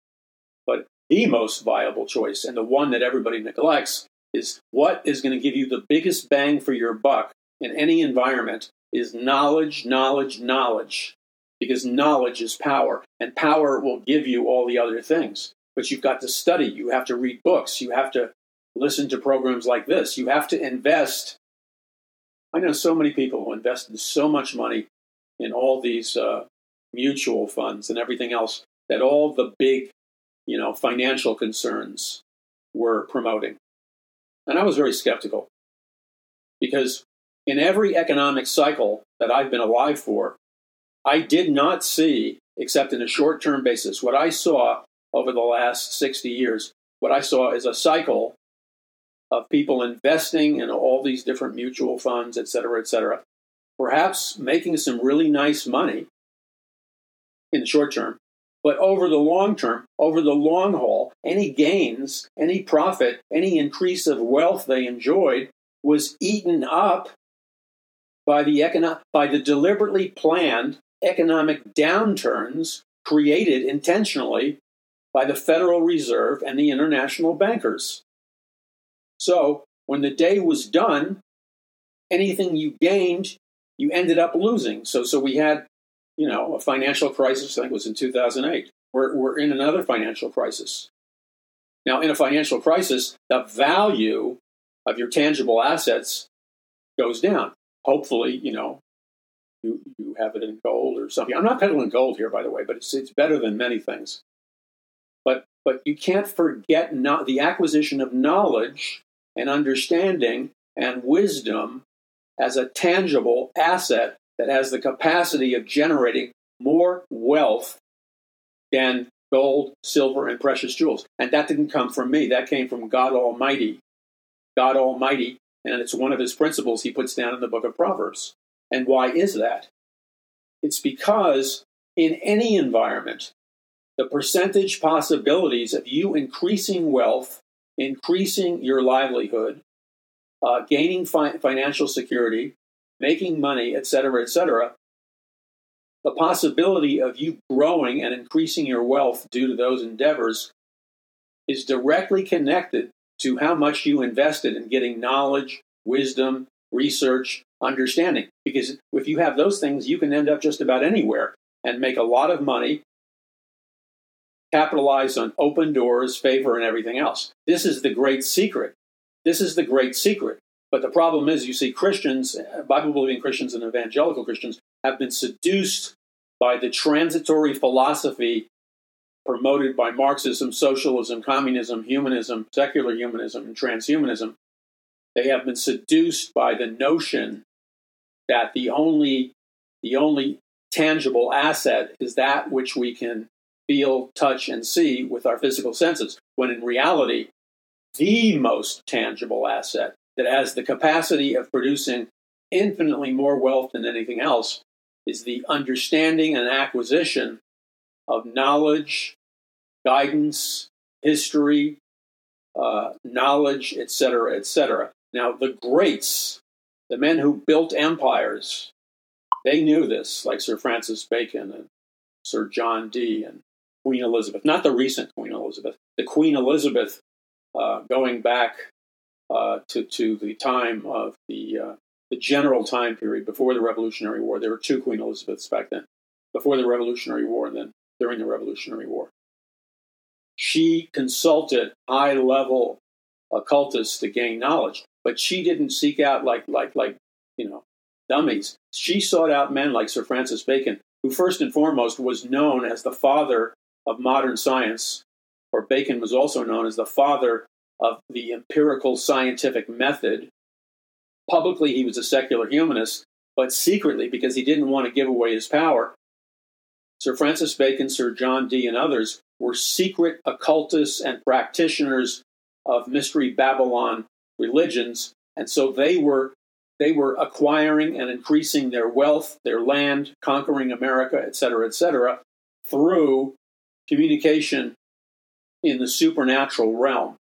But the most viable choice, and the one that everybody neglects, is what is going to give you the biggest bang for your buck in any environment is knowledge, knowledge, knowledge. Because knowledge is power, and power will give you all the other things. But you've got to study, you have to read books, you have to listen to programs like this, you have to invest I know so many people who invested so much money in all these uh, mutual funds and everything else that all the big, you know, financial concerns were promoting. And I was very skeptical because in every economic cycle that I've been alive for, I did not see, except in a short term basis, what I saw over the last 60 years, what I saw is a cycle of people investing in all these different mutual funds, et cetera, et cetera, perhaps making some really nice money in the short term, but over the long term, over the long haul, any gains, any profit, any increase of wealth they enjoyed was eaten up by the, econo- by the deliberately planned economic downturns created intentionally by the Federal Reserve and the international bankers. So, when the day was done, anything you gained, you ended up losing. So, so we had, you know, a financial crisis. I think it was in 2008. We're, we're in another financial crisis. Now, in a financial crisis, the value of your tangible assets goes down. Hopefully, you know, you, you have it in gold or something. I'm not peddling gold here, by the way, but it's, it's better than many things. But, but you can't forget not the acquisition of knowledge and understanding and wisdom as a tangible asset that has the capacity of generating more wealth than gold, silver, and precious jewels. And that didn't come from me, that came from God Almighty. God Almighty, and it's one of his principles he puts down in the book of Proverbs. And why is that? It's because in any environment, the percentage possibilities of you increasing wealth, increasing your livelihood, uh, gaining fi- financial security, making money, etc., etc., the possibility of you growing and increasing your wealth due to those endeavors is directly connected to how much you invested in getting knowledge, wisdom, research, understanding. Because if you have those things, you can end up just about anywhere and make a lot of money, capitalize on open doors, favor, and everything else. This is the great secret. This is the great secret. But the problem is, you see, Christians, Bible believing Christians and evangelical Christians, have been seduced by the transitory philosophy promoted by Marxism, socialism, communism, humanism, secular humanism, and transhumanism. They have been seduced by the notion that the only the only tangible asset is that which we can feel, touch, and see with our physical senses, when in reality, the most tangible asset that has the capacity of producing infinitely more wealth than anything else is the understanding and acquisition of knowledge, guidance, history, uh, knowledge, etc., etc. Now, the greats, the men who built empires, they knew this, like Sir Francis Bacon and Sir John Dee and Queen Elizabeth. Not the recent Queen Elizabeth, the Queen Elizabeth uh, going back uh, to, to the time of the, uh, the general time period before the Revolutionary War. There were two Queen Elizabeths back then, before the Revolutionary War and then during the Revolutionary War. She consulted high level occultists to gain knowledge, but she didn't seek out like like like you know dummies. She sought out men like Sir Francis Bacon, who first and foremost was known as the father of modern science, or Bacon was also known as the father of the empirical scientific method. Publicly, he was a secular humanist, but secretly, because he didn't want to give away his power, Sir Francis Bacon, Sir John Dee, and others were secret occultists and practitioners of Mystery Babylon religions, and so they were they were acquiring and increasing their wealth, their land, conquering America, etc., etc., through communication in the supernatural realm.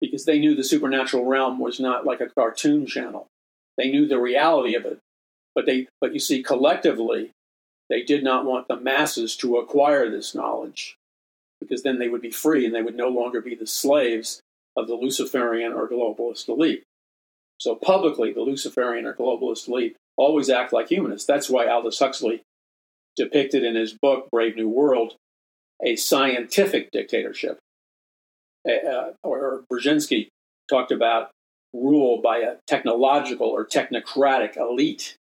Because they knew the supernatural realm was not like a cartoon channel. They knew the reality of it. But they but you see, collectively, they did not want the masses to acquire this knowledge because then they would be free and they would no longer be the slaves of the Luciferian or globalist elite. So publicly, the Luciferian or globalist elite always act like humanists. That's why Aldous Huxley depicted in his book, Brave New World, a scientific dictatorship. Uh, or Brzezinski talked about rule by a technological or technocratic elite.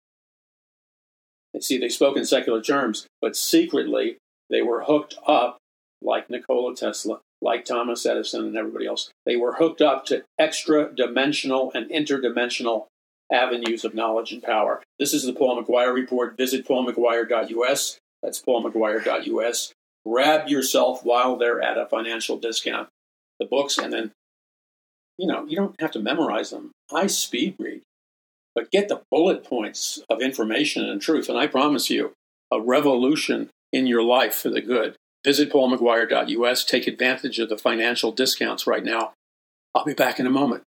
And see, they spoke in secular terms, but secretly they were hooked up like Nikola Tesla, like Thomas Edison and everybody else. They were hooked up to extra dimensional and interdimensional avenues of knowledge and power. This is the Paul McGuire report. Visit paulmcguire.us. That's paulmcguire.us. Grab yourself while they're at a financial discount the books, and then, you know, you don't have to memorize them. I speed read, but get the bullet points of information and truth. And I promise you, a revolution in your life for the good. Visit paulmcguire.us. Take advantage of the financial discounts right now. I'll be back in a moment.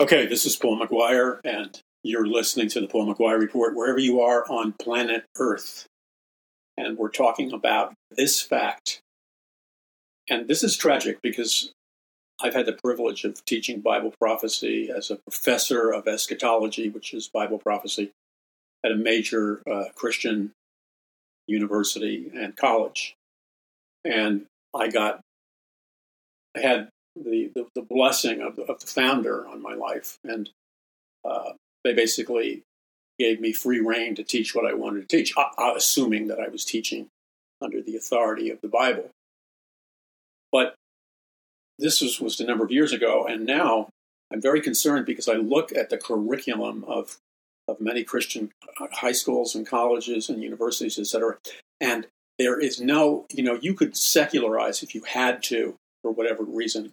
Okay, this is Paul McGuire, and you're listening to the Paul McGuire Report wherever you are on planet Earth. And we're talking about this fact. And this is tragic because I've had the privilege of teaching Bible prophecy as a professor of eschatology, which is Bible prophecy, at a major uh, Christian university and college. And I got, I had the, the, the blessing of the, of the founder on my life. And uh, they basically gave me free reign to teach what I wanted to teach, uh, uh, assuming that I was teaching under the authority of the Bible. But this was, was a number of years ago, and now I'm very concerned because I look at the curriculum of of many Christian uh, high schools and colleges and universities, et cetera, and there is no, you know, you could secularize if you had to for whatever reason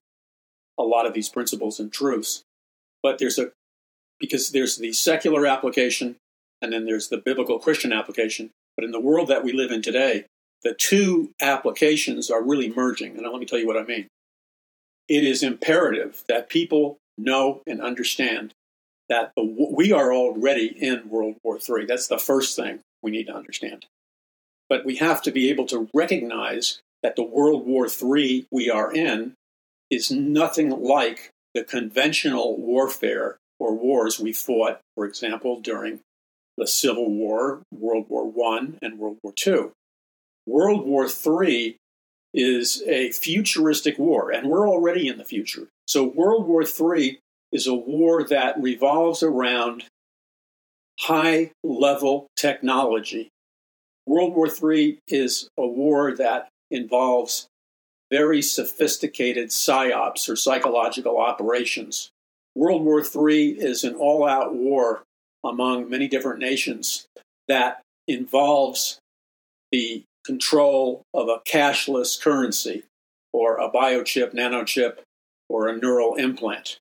a lot of these principles and truths. But there's a, because there's the secular application and then there's the biblical Christian application. But in the world that we live in today, the two applications are really merging. And let me tell you what I mean. It is imperative that people know and understand that the, we are already in World War III. That's the first thing we need to understand. But we have to be able to recognize that the World War III we are in is nothing like the conventional warfare or wars we fought, for example, during the Civil War, World War I, and World War II. World War III is a futuristic war, and we're already in the future. So, World War III is a war that revolves around high level technology. World War III is a war that involves very sophisticated psyops or psychological operations. World War III is an all out war among many different nations that involves the control of a cashless currency or a biochip, nanochip, or a neural implant.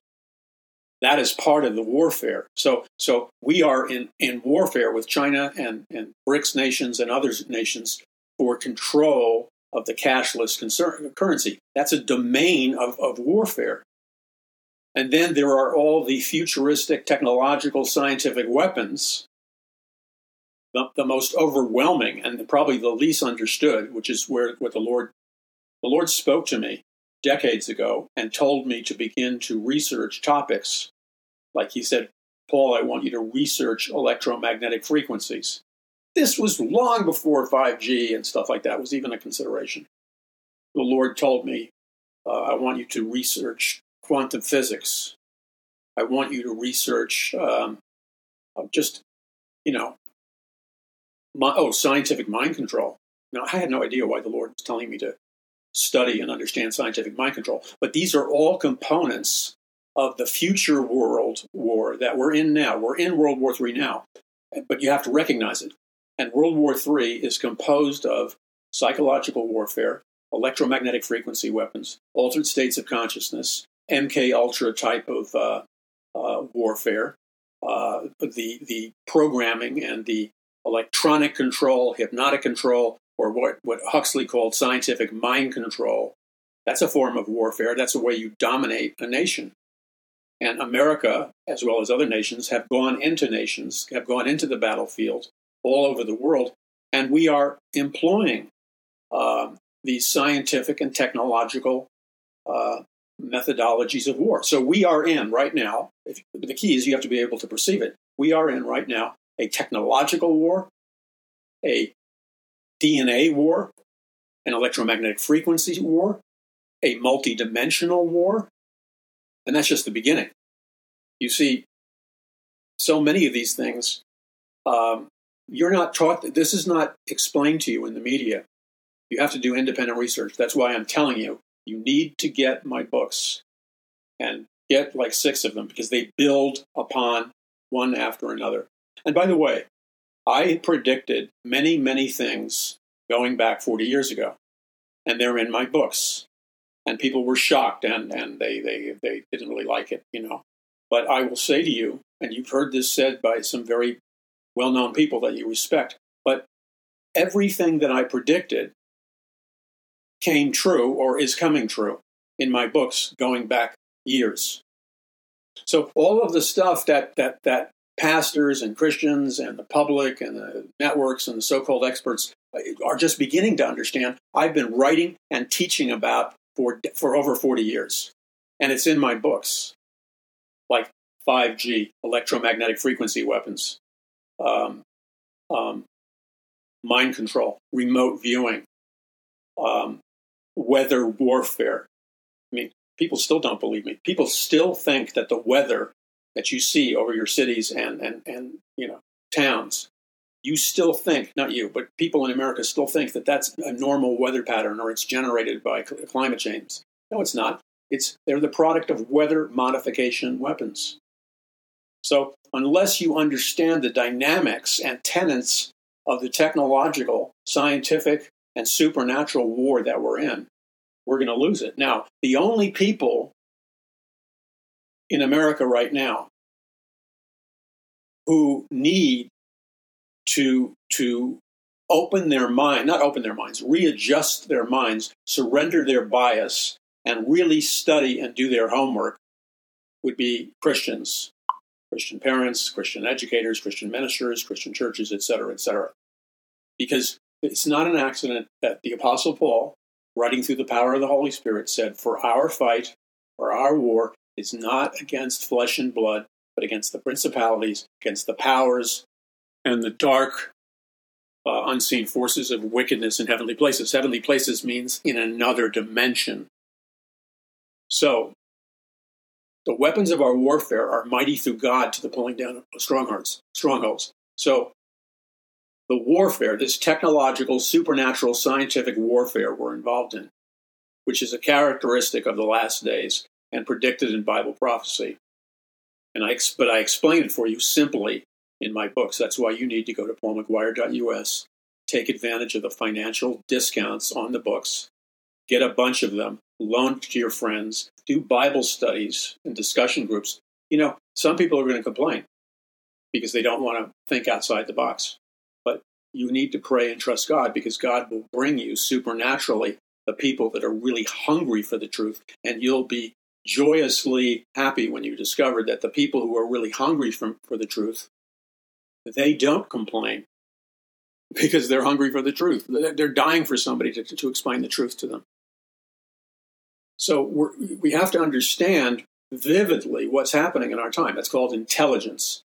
That is part of the warfare. So, so we are in, in warfare with China and, and BRICS nations and other nations for control of the cashless concern, currency. That's a domain of, of warfare. And then there are all the futuristic technological scientific weapons, the, the most overwhelming and probably the least understood, which is where what the Lord the Lord spoke to me decades ago and told me to begin to research topics. Like he said, Paul, I want you to research electromagnetic frequencies. This was long before 5G and stuff like that was even a consideration. The Lord told me, uh, I want you to research quantum physics. I want you to research um, uh, just, you know, my, oh, scientific mind control. Now, I had no idea why the Lord was telling me to study and understand scientific mind control, but these are all components of the future world war that we're in now. We're in World War III now, but you have to recognize it. And World War III is composed of psychological warfare, electromagnetic frequency weapons, altered states of consciousness, MK Ultra type of uh, uh, warfare, uh, the the programming and the electronic control, hypnotic control, or what, what Huxley called scientific mind control. That's a form of warfare. That's a way you dominate a nation. And America, as well as other nations, have gone into nations, have gone into the battlefield all over the world, and we are employing uh, these scientific and technological uh, methodologies of war. So we are in right now. If, the key is you have to be able to perceive it. We are in right now a technological war, a DNA war, an electromagnetic frequency war, a multidimensional war, and that's just the beginning. You see, so many of these things um, you're not taught this is not explained to you in the media. You have to do independent research. That's why I'm telling you, you need to get my books and get like six of them because they build upon one after another. And by the way, I predicted many, many things going back 40 years ago, and they're in my books. And people were shocked and, and they, they, they didn't really like it, you know. But I will say to you, and you've heard this said by some very well known people that you respect, but everything that I predicted came true or is coming true in my books going back years. So all of the stuff that that that pastors and Christians and the public and the networks and the so-called experts uh, are just beginning to understand, I've been writing and teaching about for for over 40 years. And it's in my books. Like 5G, electromagnetic frequency weapons, um, um, mind control, remote viewing, um, weather warfare. I mean, people still don't believe me. People still think that the weather that you see over your cities and, and, and you know towns, you still think, not you, but people in America still think that that's a normal weather pattern or it's generated by climate change. No, it's not. It's they're the product of weather modification weapons. So unless you understand the dynamics and tenets of the technological, scientific, and supernatural war that we're in, we're going to lose it. Now, the only people in America right now who need to to open their mind, not open their minds, readjust their minds, surrender their bias, and really study and do their homework would be Christians, Christian parents, Christian educators, Christian ministers, Christian churches, etc., etc. Because it's not an accident that the Apostle Paul, writing through the power of the Holy Spirit, said, For our fight, for our war, is not against flesh and blood, but against the principalities, against the powers, and the dark, uh, unseen forces of wickedness in heavenly places. Heavenly places means in another dimension. So, the weapons of our warfare are mighty through God to the pulling down of strongholds. Strongholds. So, the warfare, this technological, supernatural, scientific warfare we're involved in, which is a characteristic of the last days and predicted in Bible prophecy. And I, but I explain it for you simply in my books. That's why you need to go to paulmcguire.us, take advantage of the financial discounts on the books, get a bunch of them, loan to your friends, do Bible studies and discussion groups. You know, some people are going to complain because they don't want to think outside the box. But you need to pray and trust God because God will bring you supernaturally the people that are really hungry for the truth, and you'll be joyously happy when you discover that the people who are really hungry for, for the truth they don't complain because they're hungry for the truth. They're dying for somebody to, to explain the truth to them. So we have to understand vividly what's happening in our time. That's called intelligence.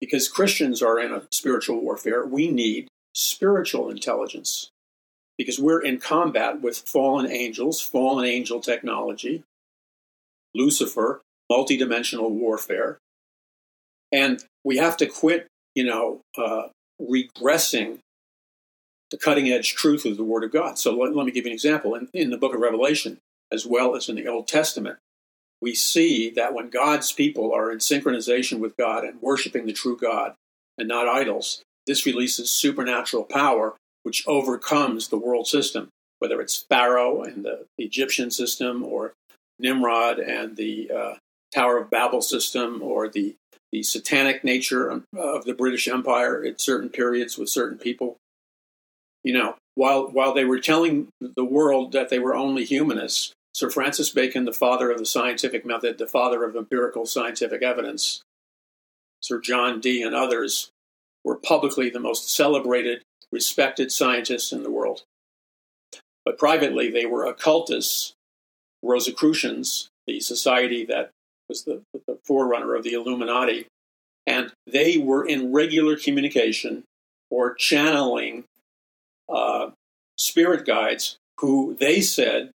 Because Christians are in a spiritual warfare, we need spiritual intelligence. Because we're in combat with fallen angels, fallen angel technology, Lucifer, multidimensional warfare. And we have to quit you know, uh, regressing the cutting edge truth of the Word of God. So let, let me give you an example. In, in the book of Revelation, as well as in the Old Testament, we see that when God's people are in synchronization with God and worshiping the true God and not idols, this releases supernatural power which overcomes the world system, whether it's Pharaoh and the, Egyptian system or Nimrod and the uh, Tower of Babel system or the the satanic nature of the British Empire at certain periods with certain people. You know, while while they were telling the world that they were only humanists, Sir Francis Bacon, the father of the scientific method, the father of empirical scientific evidence, Sir John Dee and others were publicly the most celebrated, respected scientists in the world. But privately, they were occultists, Rosicrucians, the society that was the, the forerunner of the Illuminati, and they were in regular communication or channeling uh, spirit guides who they said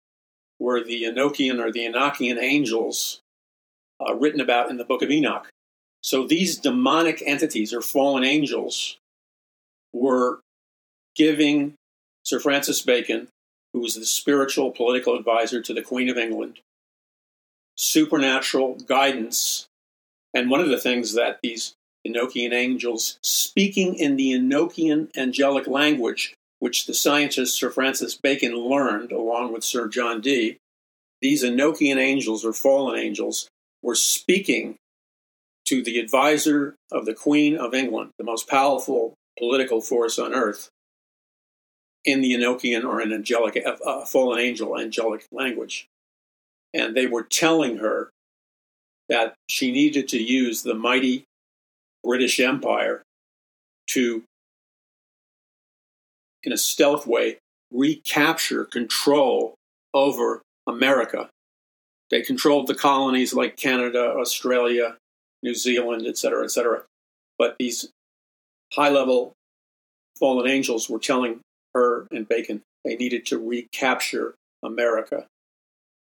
were the Enochian or the Enochian angels uh, written about in the book of Enoch. So these demonic entities or fallen angels were giving Sir Francis Bacon, who was the spiritual political advisor to the Queen of England, supernatural guidance. And one of the things that these Enochian angels, speaking in the Enochian angelic language, which the scientist Sir Francis Bacon learned along with Sir John Dee, these Enochian angels or fallen angels were speaking to the advisor of the Queen of England, the most powerful political force on earth, in the Enochian or an angelic, uh, fallen angel angelic language. And they were telling her that she needed to use the mighty British Empire to, in a stealth way, recapture control over America. They controlled the colonies like Canada, Australia, New Zealand, etc., etc. But these high level fallen angels were telling her and Bacon they needed to recapture America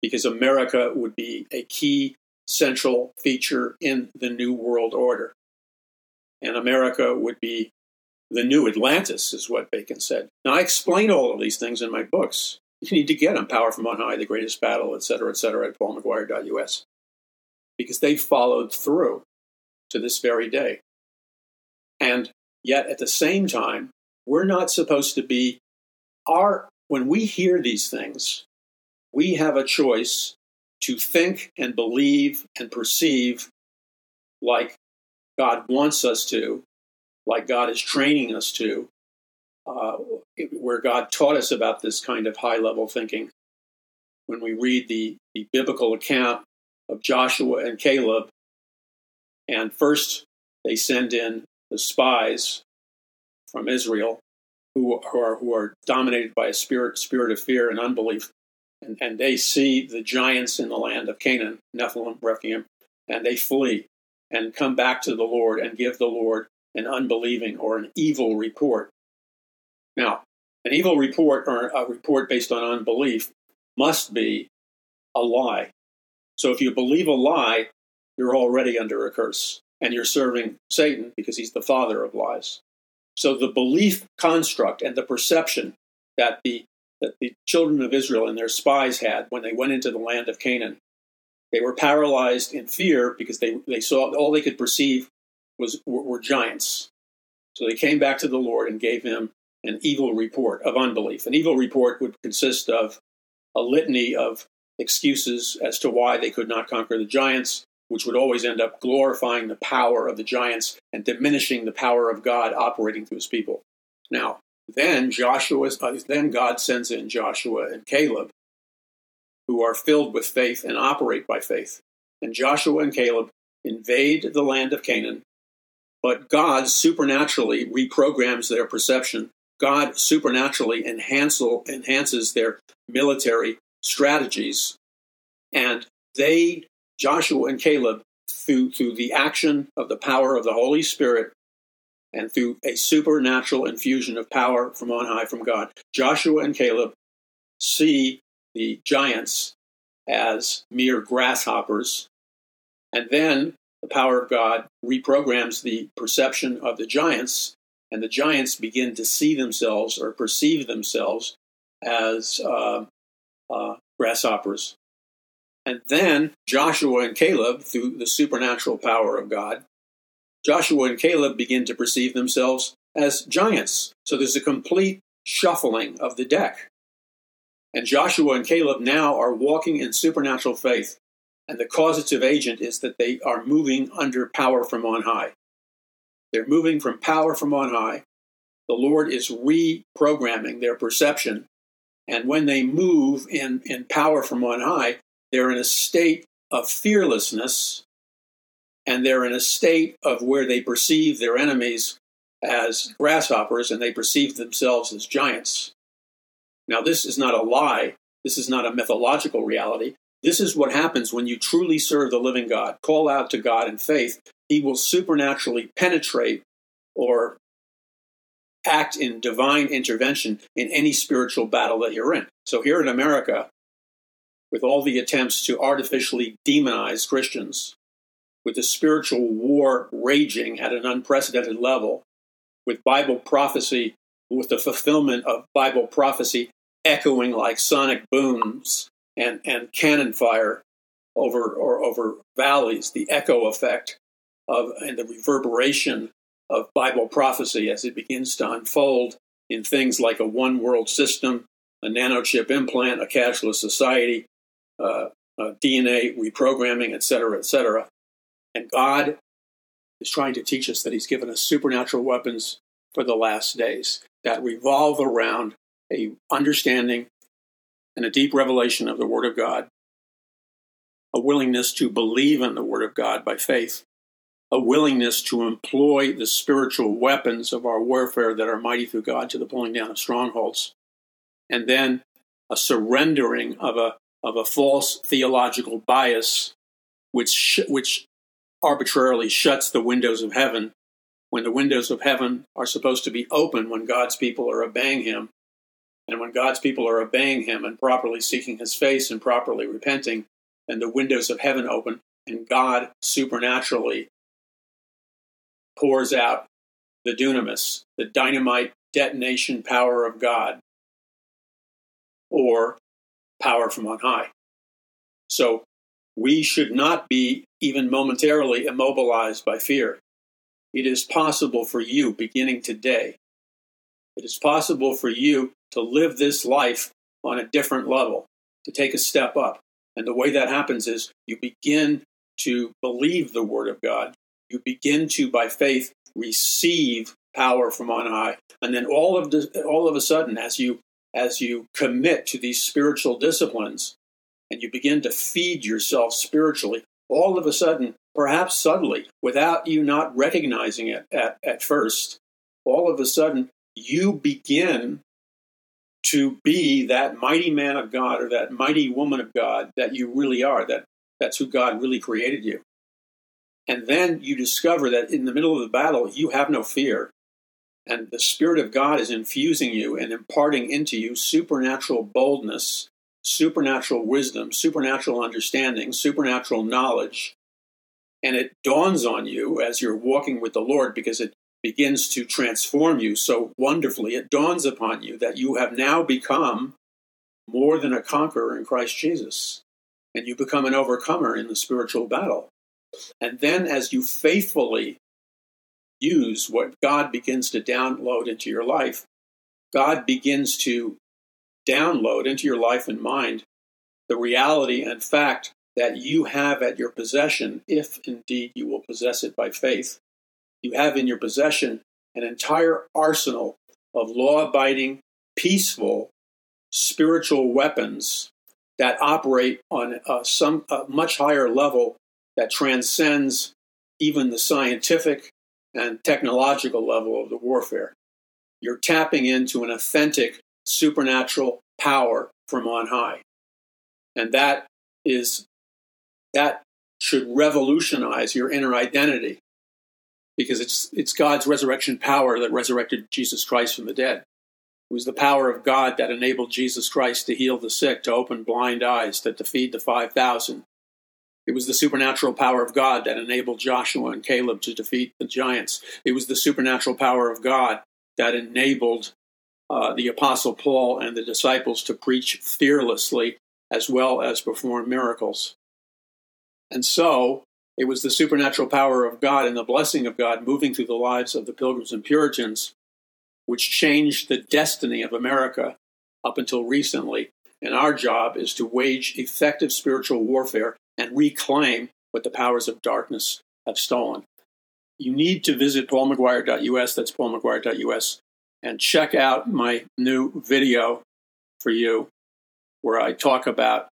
because America would be a key central feature in the New World Order. And America would be the new Atlantis, is what Bacon said. Now, I explain all of these things in my books. You need to get them Power from On High, The Greatest Battle, etc., etc., at paulmcguire.us because they followed through to this very day. And yet, at the same time, we're not supposed to be our, when we hear these things, we have a choice to think and believe and perceive like God wants us to, like God is training us to, uh, where God taught us about this kind of high level thinking. When we read the, the biblical account of Joshua and Caleb, and first they send in the spies from Israel who are, who are dominated by a spirit, spirit of fear and unbelief. And, and they see the giants in the land of Canaan, Nephilim, Rephaim, and they flee and come back to the Lord and give the Lord an unbelieving or an evil report. Now, an evil report or a report based on unbelief must be a lie. So if you believe a lie, you're already under a curse and you're serving Satan because he's the father of lies. So the belief construct and the perception that the that the children of Israel and their spies had when they went into the land of Canaan, they were paralyzed in fear because they, they saw all they could perceive was were, were giants. So they came back to the Lord and gave him an evil report of unbelief. An evil report would consist of a litany of excuses as to why they could not conquer the giants, which would always end up glorifying the power of the giants and diminishing the power of God operating through his people. Now, then Joshua, uh, then God sends in Joshua and Caleb, who are filled with faith and operate by faith. And Joshua and Caleb invade the land of Canaan, but God supernaturally reprograms their perception. God supernaturally enhances their military strategies, and they Joshua and Caleb, through, through the action of the power of the Holy Spirit and through a supernatural infusion of power from on high from God, Joshua and Caleb see the giants as mere grasshoppers. And then the power of God reprograms the perception of the giants, and the giants begin to see themselves or perceive themselves as uh, uh, grasshoppers. And then Joshua and Caleb, through the supernatural power of God, Joshua and Caleb begin to perceive themselves as giants. So there's a complete shuffling of the deck. And Joshua and Caleb now are walking in supernatural faith. And the causative agent is that they are moving under power from on high. They're moving from power from on high. The Lord is reprogramming their perception. And when they move in, in power from on high, they're in a state of fearlessness, and they're in a state of where they perceive their enemies as grasshoppers and they perceive themselves as giants. Now, this is not a lie. This is not a mythological reality. This is what happens when you truly serve the living God. Call out to God in faith. He will supernaturally penetrate or act in divine intervention in any spiritual battle that you're in. So, here in America, with all the attempts to artificially demonize Christians, with the spiritual war raging at an unprecedented level, with Bible prophecy with the fulfillment of Bible prophecy echoing like sonic booms and, and cannon fire over or over valleys, the echo effect of and the reverberation of Bible prophecy as it begins to unfold in things like a one world system, a nanochip implant, a cashless society, uh, uh, DNA reprogramming, et cetera, et cetera. And God is trying to teach us that He's given us supernatural weapons for the last days that revolve around a understanding and a deep revelation of the Word of God, a willingness to believe in the Word of God by faith, a willingness to employ the spiritual weapons of our warfare that are mighty through God to the pulling down of strongholds, and then a surrendering of a of a false theological bias, which which arbitrarily shuts the windows of heaven when the windows of heaven are supposed to be open when God's people are obeying Him, and when God's people are obeying Him and properly seeking His face and properly repenting, and the windows of heaven open, and God supernaturally pours out the dunamis, the dynamite detonation power of God, or power from on high. So we should not be even momentarily immobilized by fear. It is possible for you beginning today. It is possible for you to live this life on a different level, to take a step up. And the way that happens is you begin to believe the Word of God you begin to, by faith, receive power from on high. And then all of the, all of a sudden, as you as you commit to these spiritual disciplines and you begin to feed yourself spiritually, all of a sudden, perhaps subtly, without you not recognizing it at, at first, all of a sudden you begin to be that mighty man of God or that mighty woman of God that you really are. That that's who God really created you. And then you discover that in the middle of the battle, you have no fear. And the Spirit of God is infusing you and imparting into you supernatural boldness, supernatural wisdom, supernatural understanding, supernatural knowledge. And it dawns on you as you're walking with the Lord because it begins to transform you so wonderfully. It dawns upon you that you have now become more than a conqueror in Christ Jesus. And you become an overcomer in the spiritual battle. And then as you faithfully use what God begins to download into your life, God begins to download into your life and mind the reality and fact that you have at your possession, if indeed you will possess it by faith. You have in your possession an entire arsenal of law abiding, peaceful, spiritual weapons that operate on a, some a much higher level that transcends even the scientific and technological level of the warfare. You're tapping into an authentic supernatural power from on high. And that is that should revolutionize your inner identity because it's it's God's resurrection power that resurrected Jesus Christ from the dead. It was the power of God that enabled Jesus Christ to heal the sick, to open blind eyes, to, to feed the 5,000, it was the supernatural power of God that enabled Joshua and Caleb to defeat the giants. It was the supernatural power of God that enabled uh, the Apostle Paul and the disciples to preach fearlessly as well as perform miracles. And so, it was the supernatural power of God and the blessing of God moving through the lives of the Pilgrims and Puritans, which changed the destiny of America up until recently. And our job is to wage effective spiritual warfare and reclaim what the powers of darkness have stolen. You need to visit paulmcguire.us, that's paulmcguire.us, and check out my new video for you where I talk about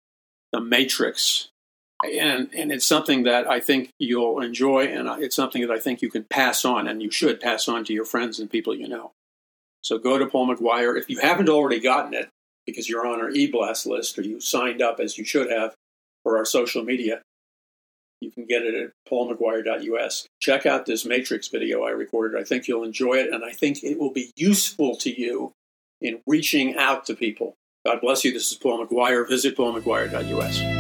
the matrix. And, and it's something that I think you'll enjoy, and it's something that I think you can pass on, and you should pass on to your friends and people you know. So go to Paul McGuire. If you haven't already gotten it, because you're on our e-blast list or you signed up as you should have, for our social media. You can get it at paulmcguire.us. Check out this Matrix video I recorded. I think you'll enjoy it, and I think it will be useful to you in reaching out to people. God bless you. This is Paul McGuire. Visit paulmcguire.us.